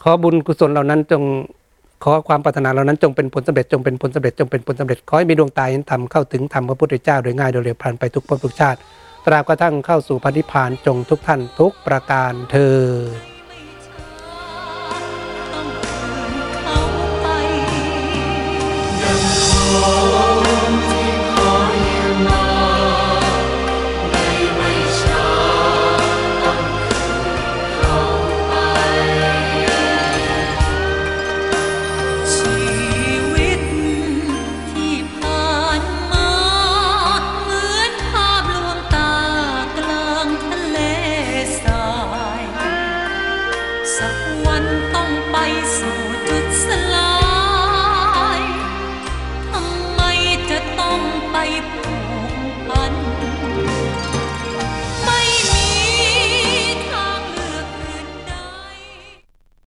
ขอบุญกุศลเหล่านั้นจง ขอความปรารถนาเหล่านั้นจงเป็นผลสำเร็จจงเป็นผลสำเร็จจงเป็นผลสำเร็จขอให้มีดวงตาเห็นธรรมเข้าถึงธรรมพระพุทธเจ้าโดยง่ายโดยเร็วพลันไปทุกภพทุกชาติ ตราบกระทั่งเข้าสู่พันธิพานจงทุกท่านทุกประการเธอ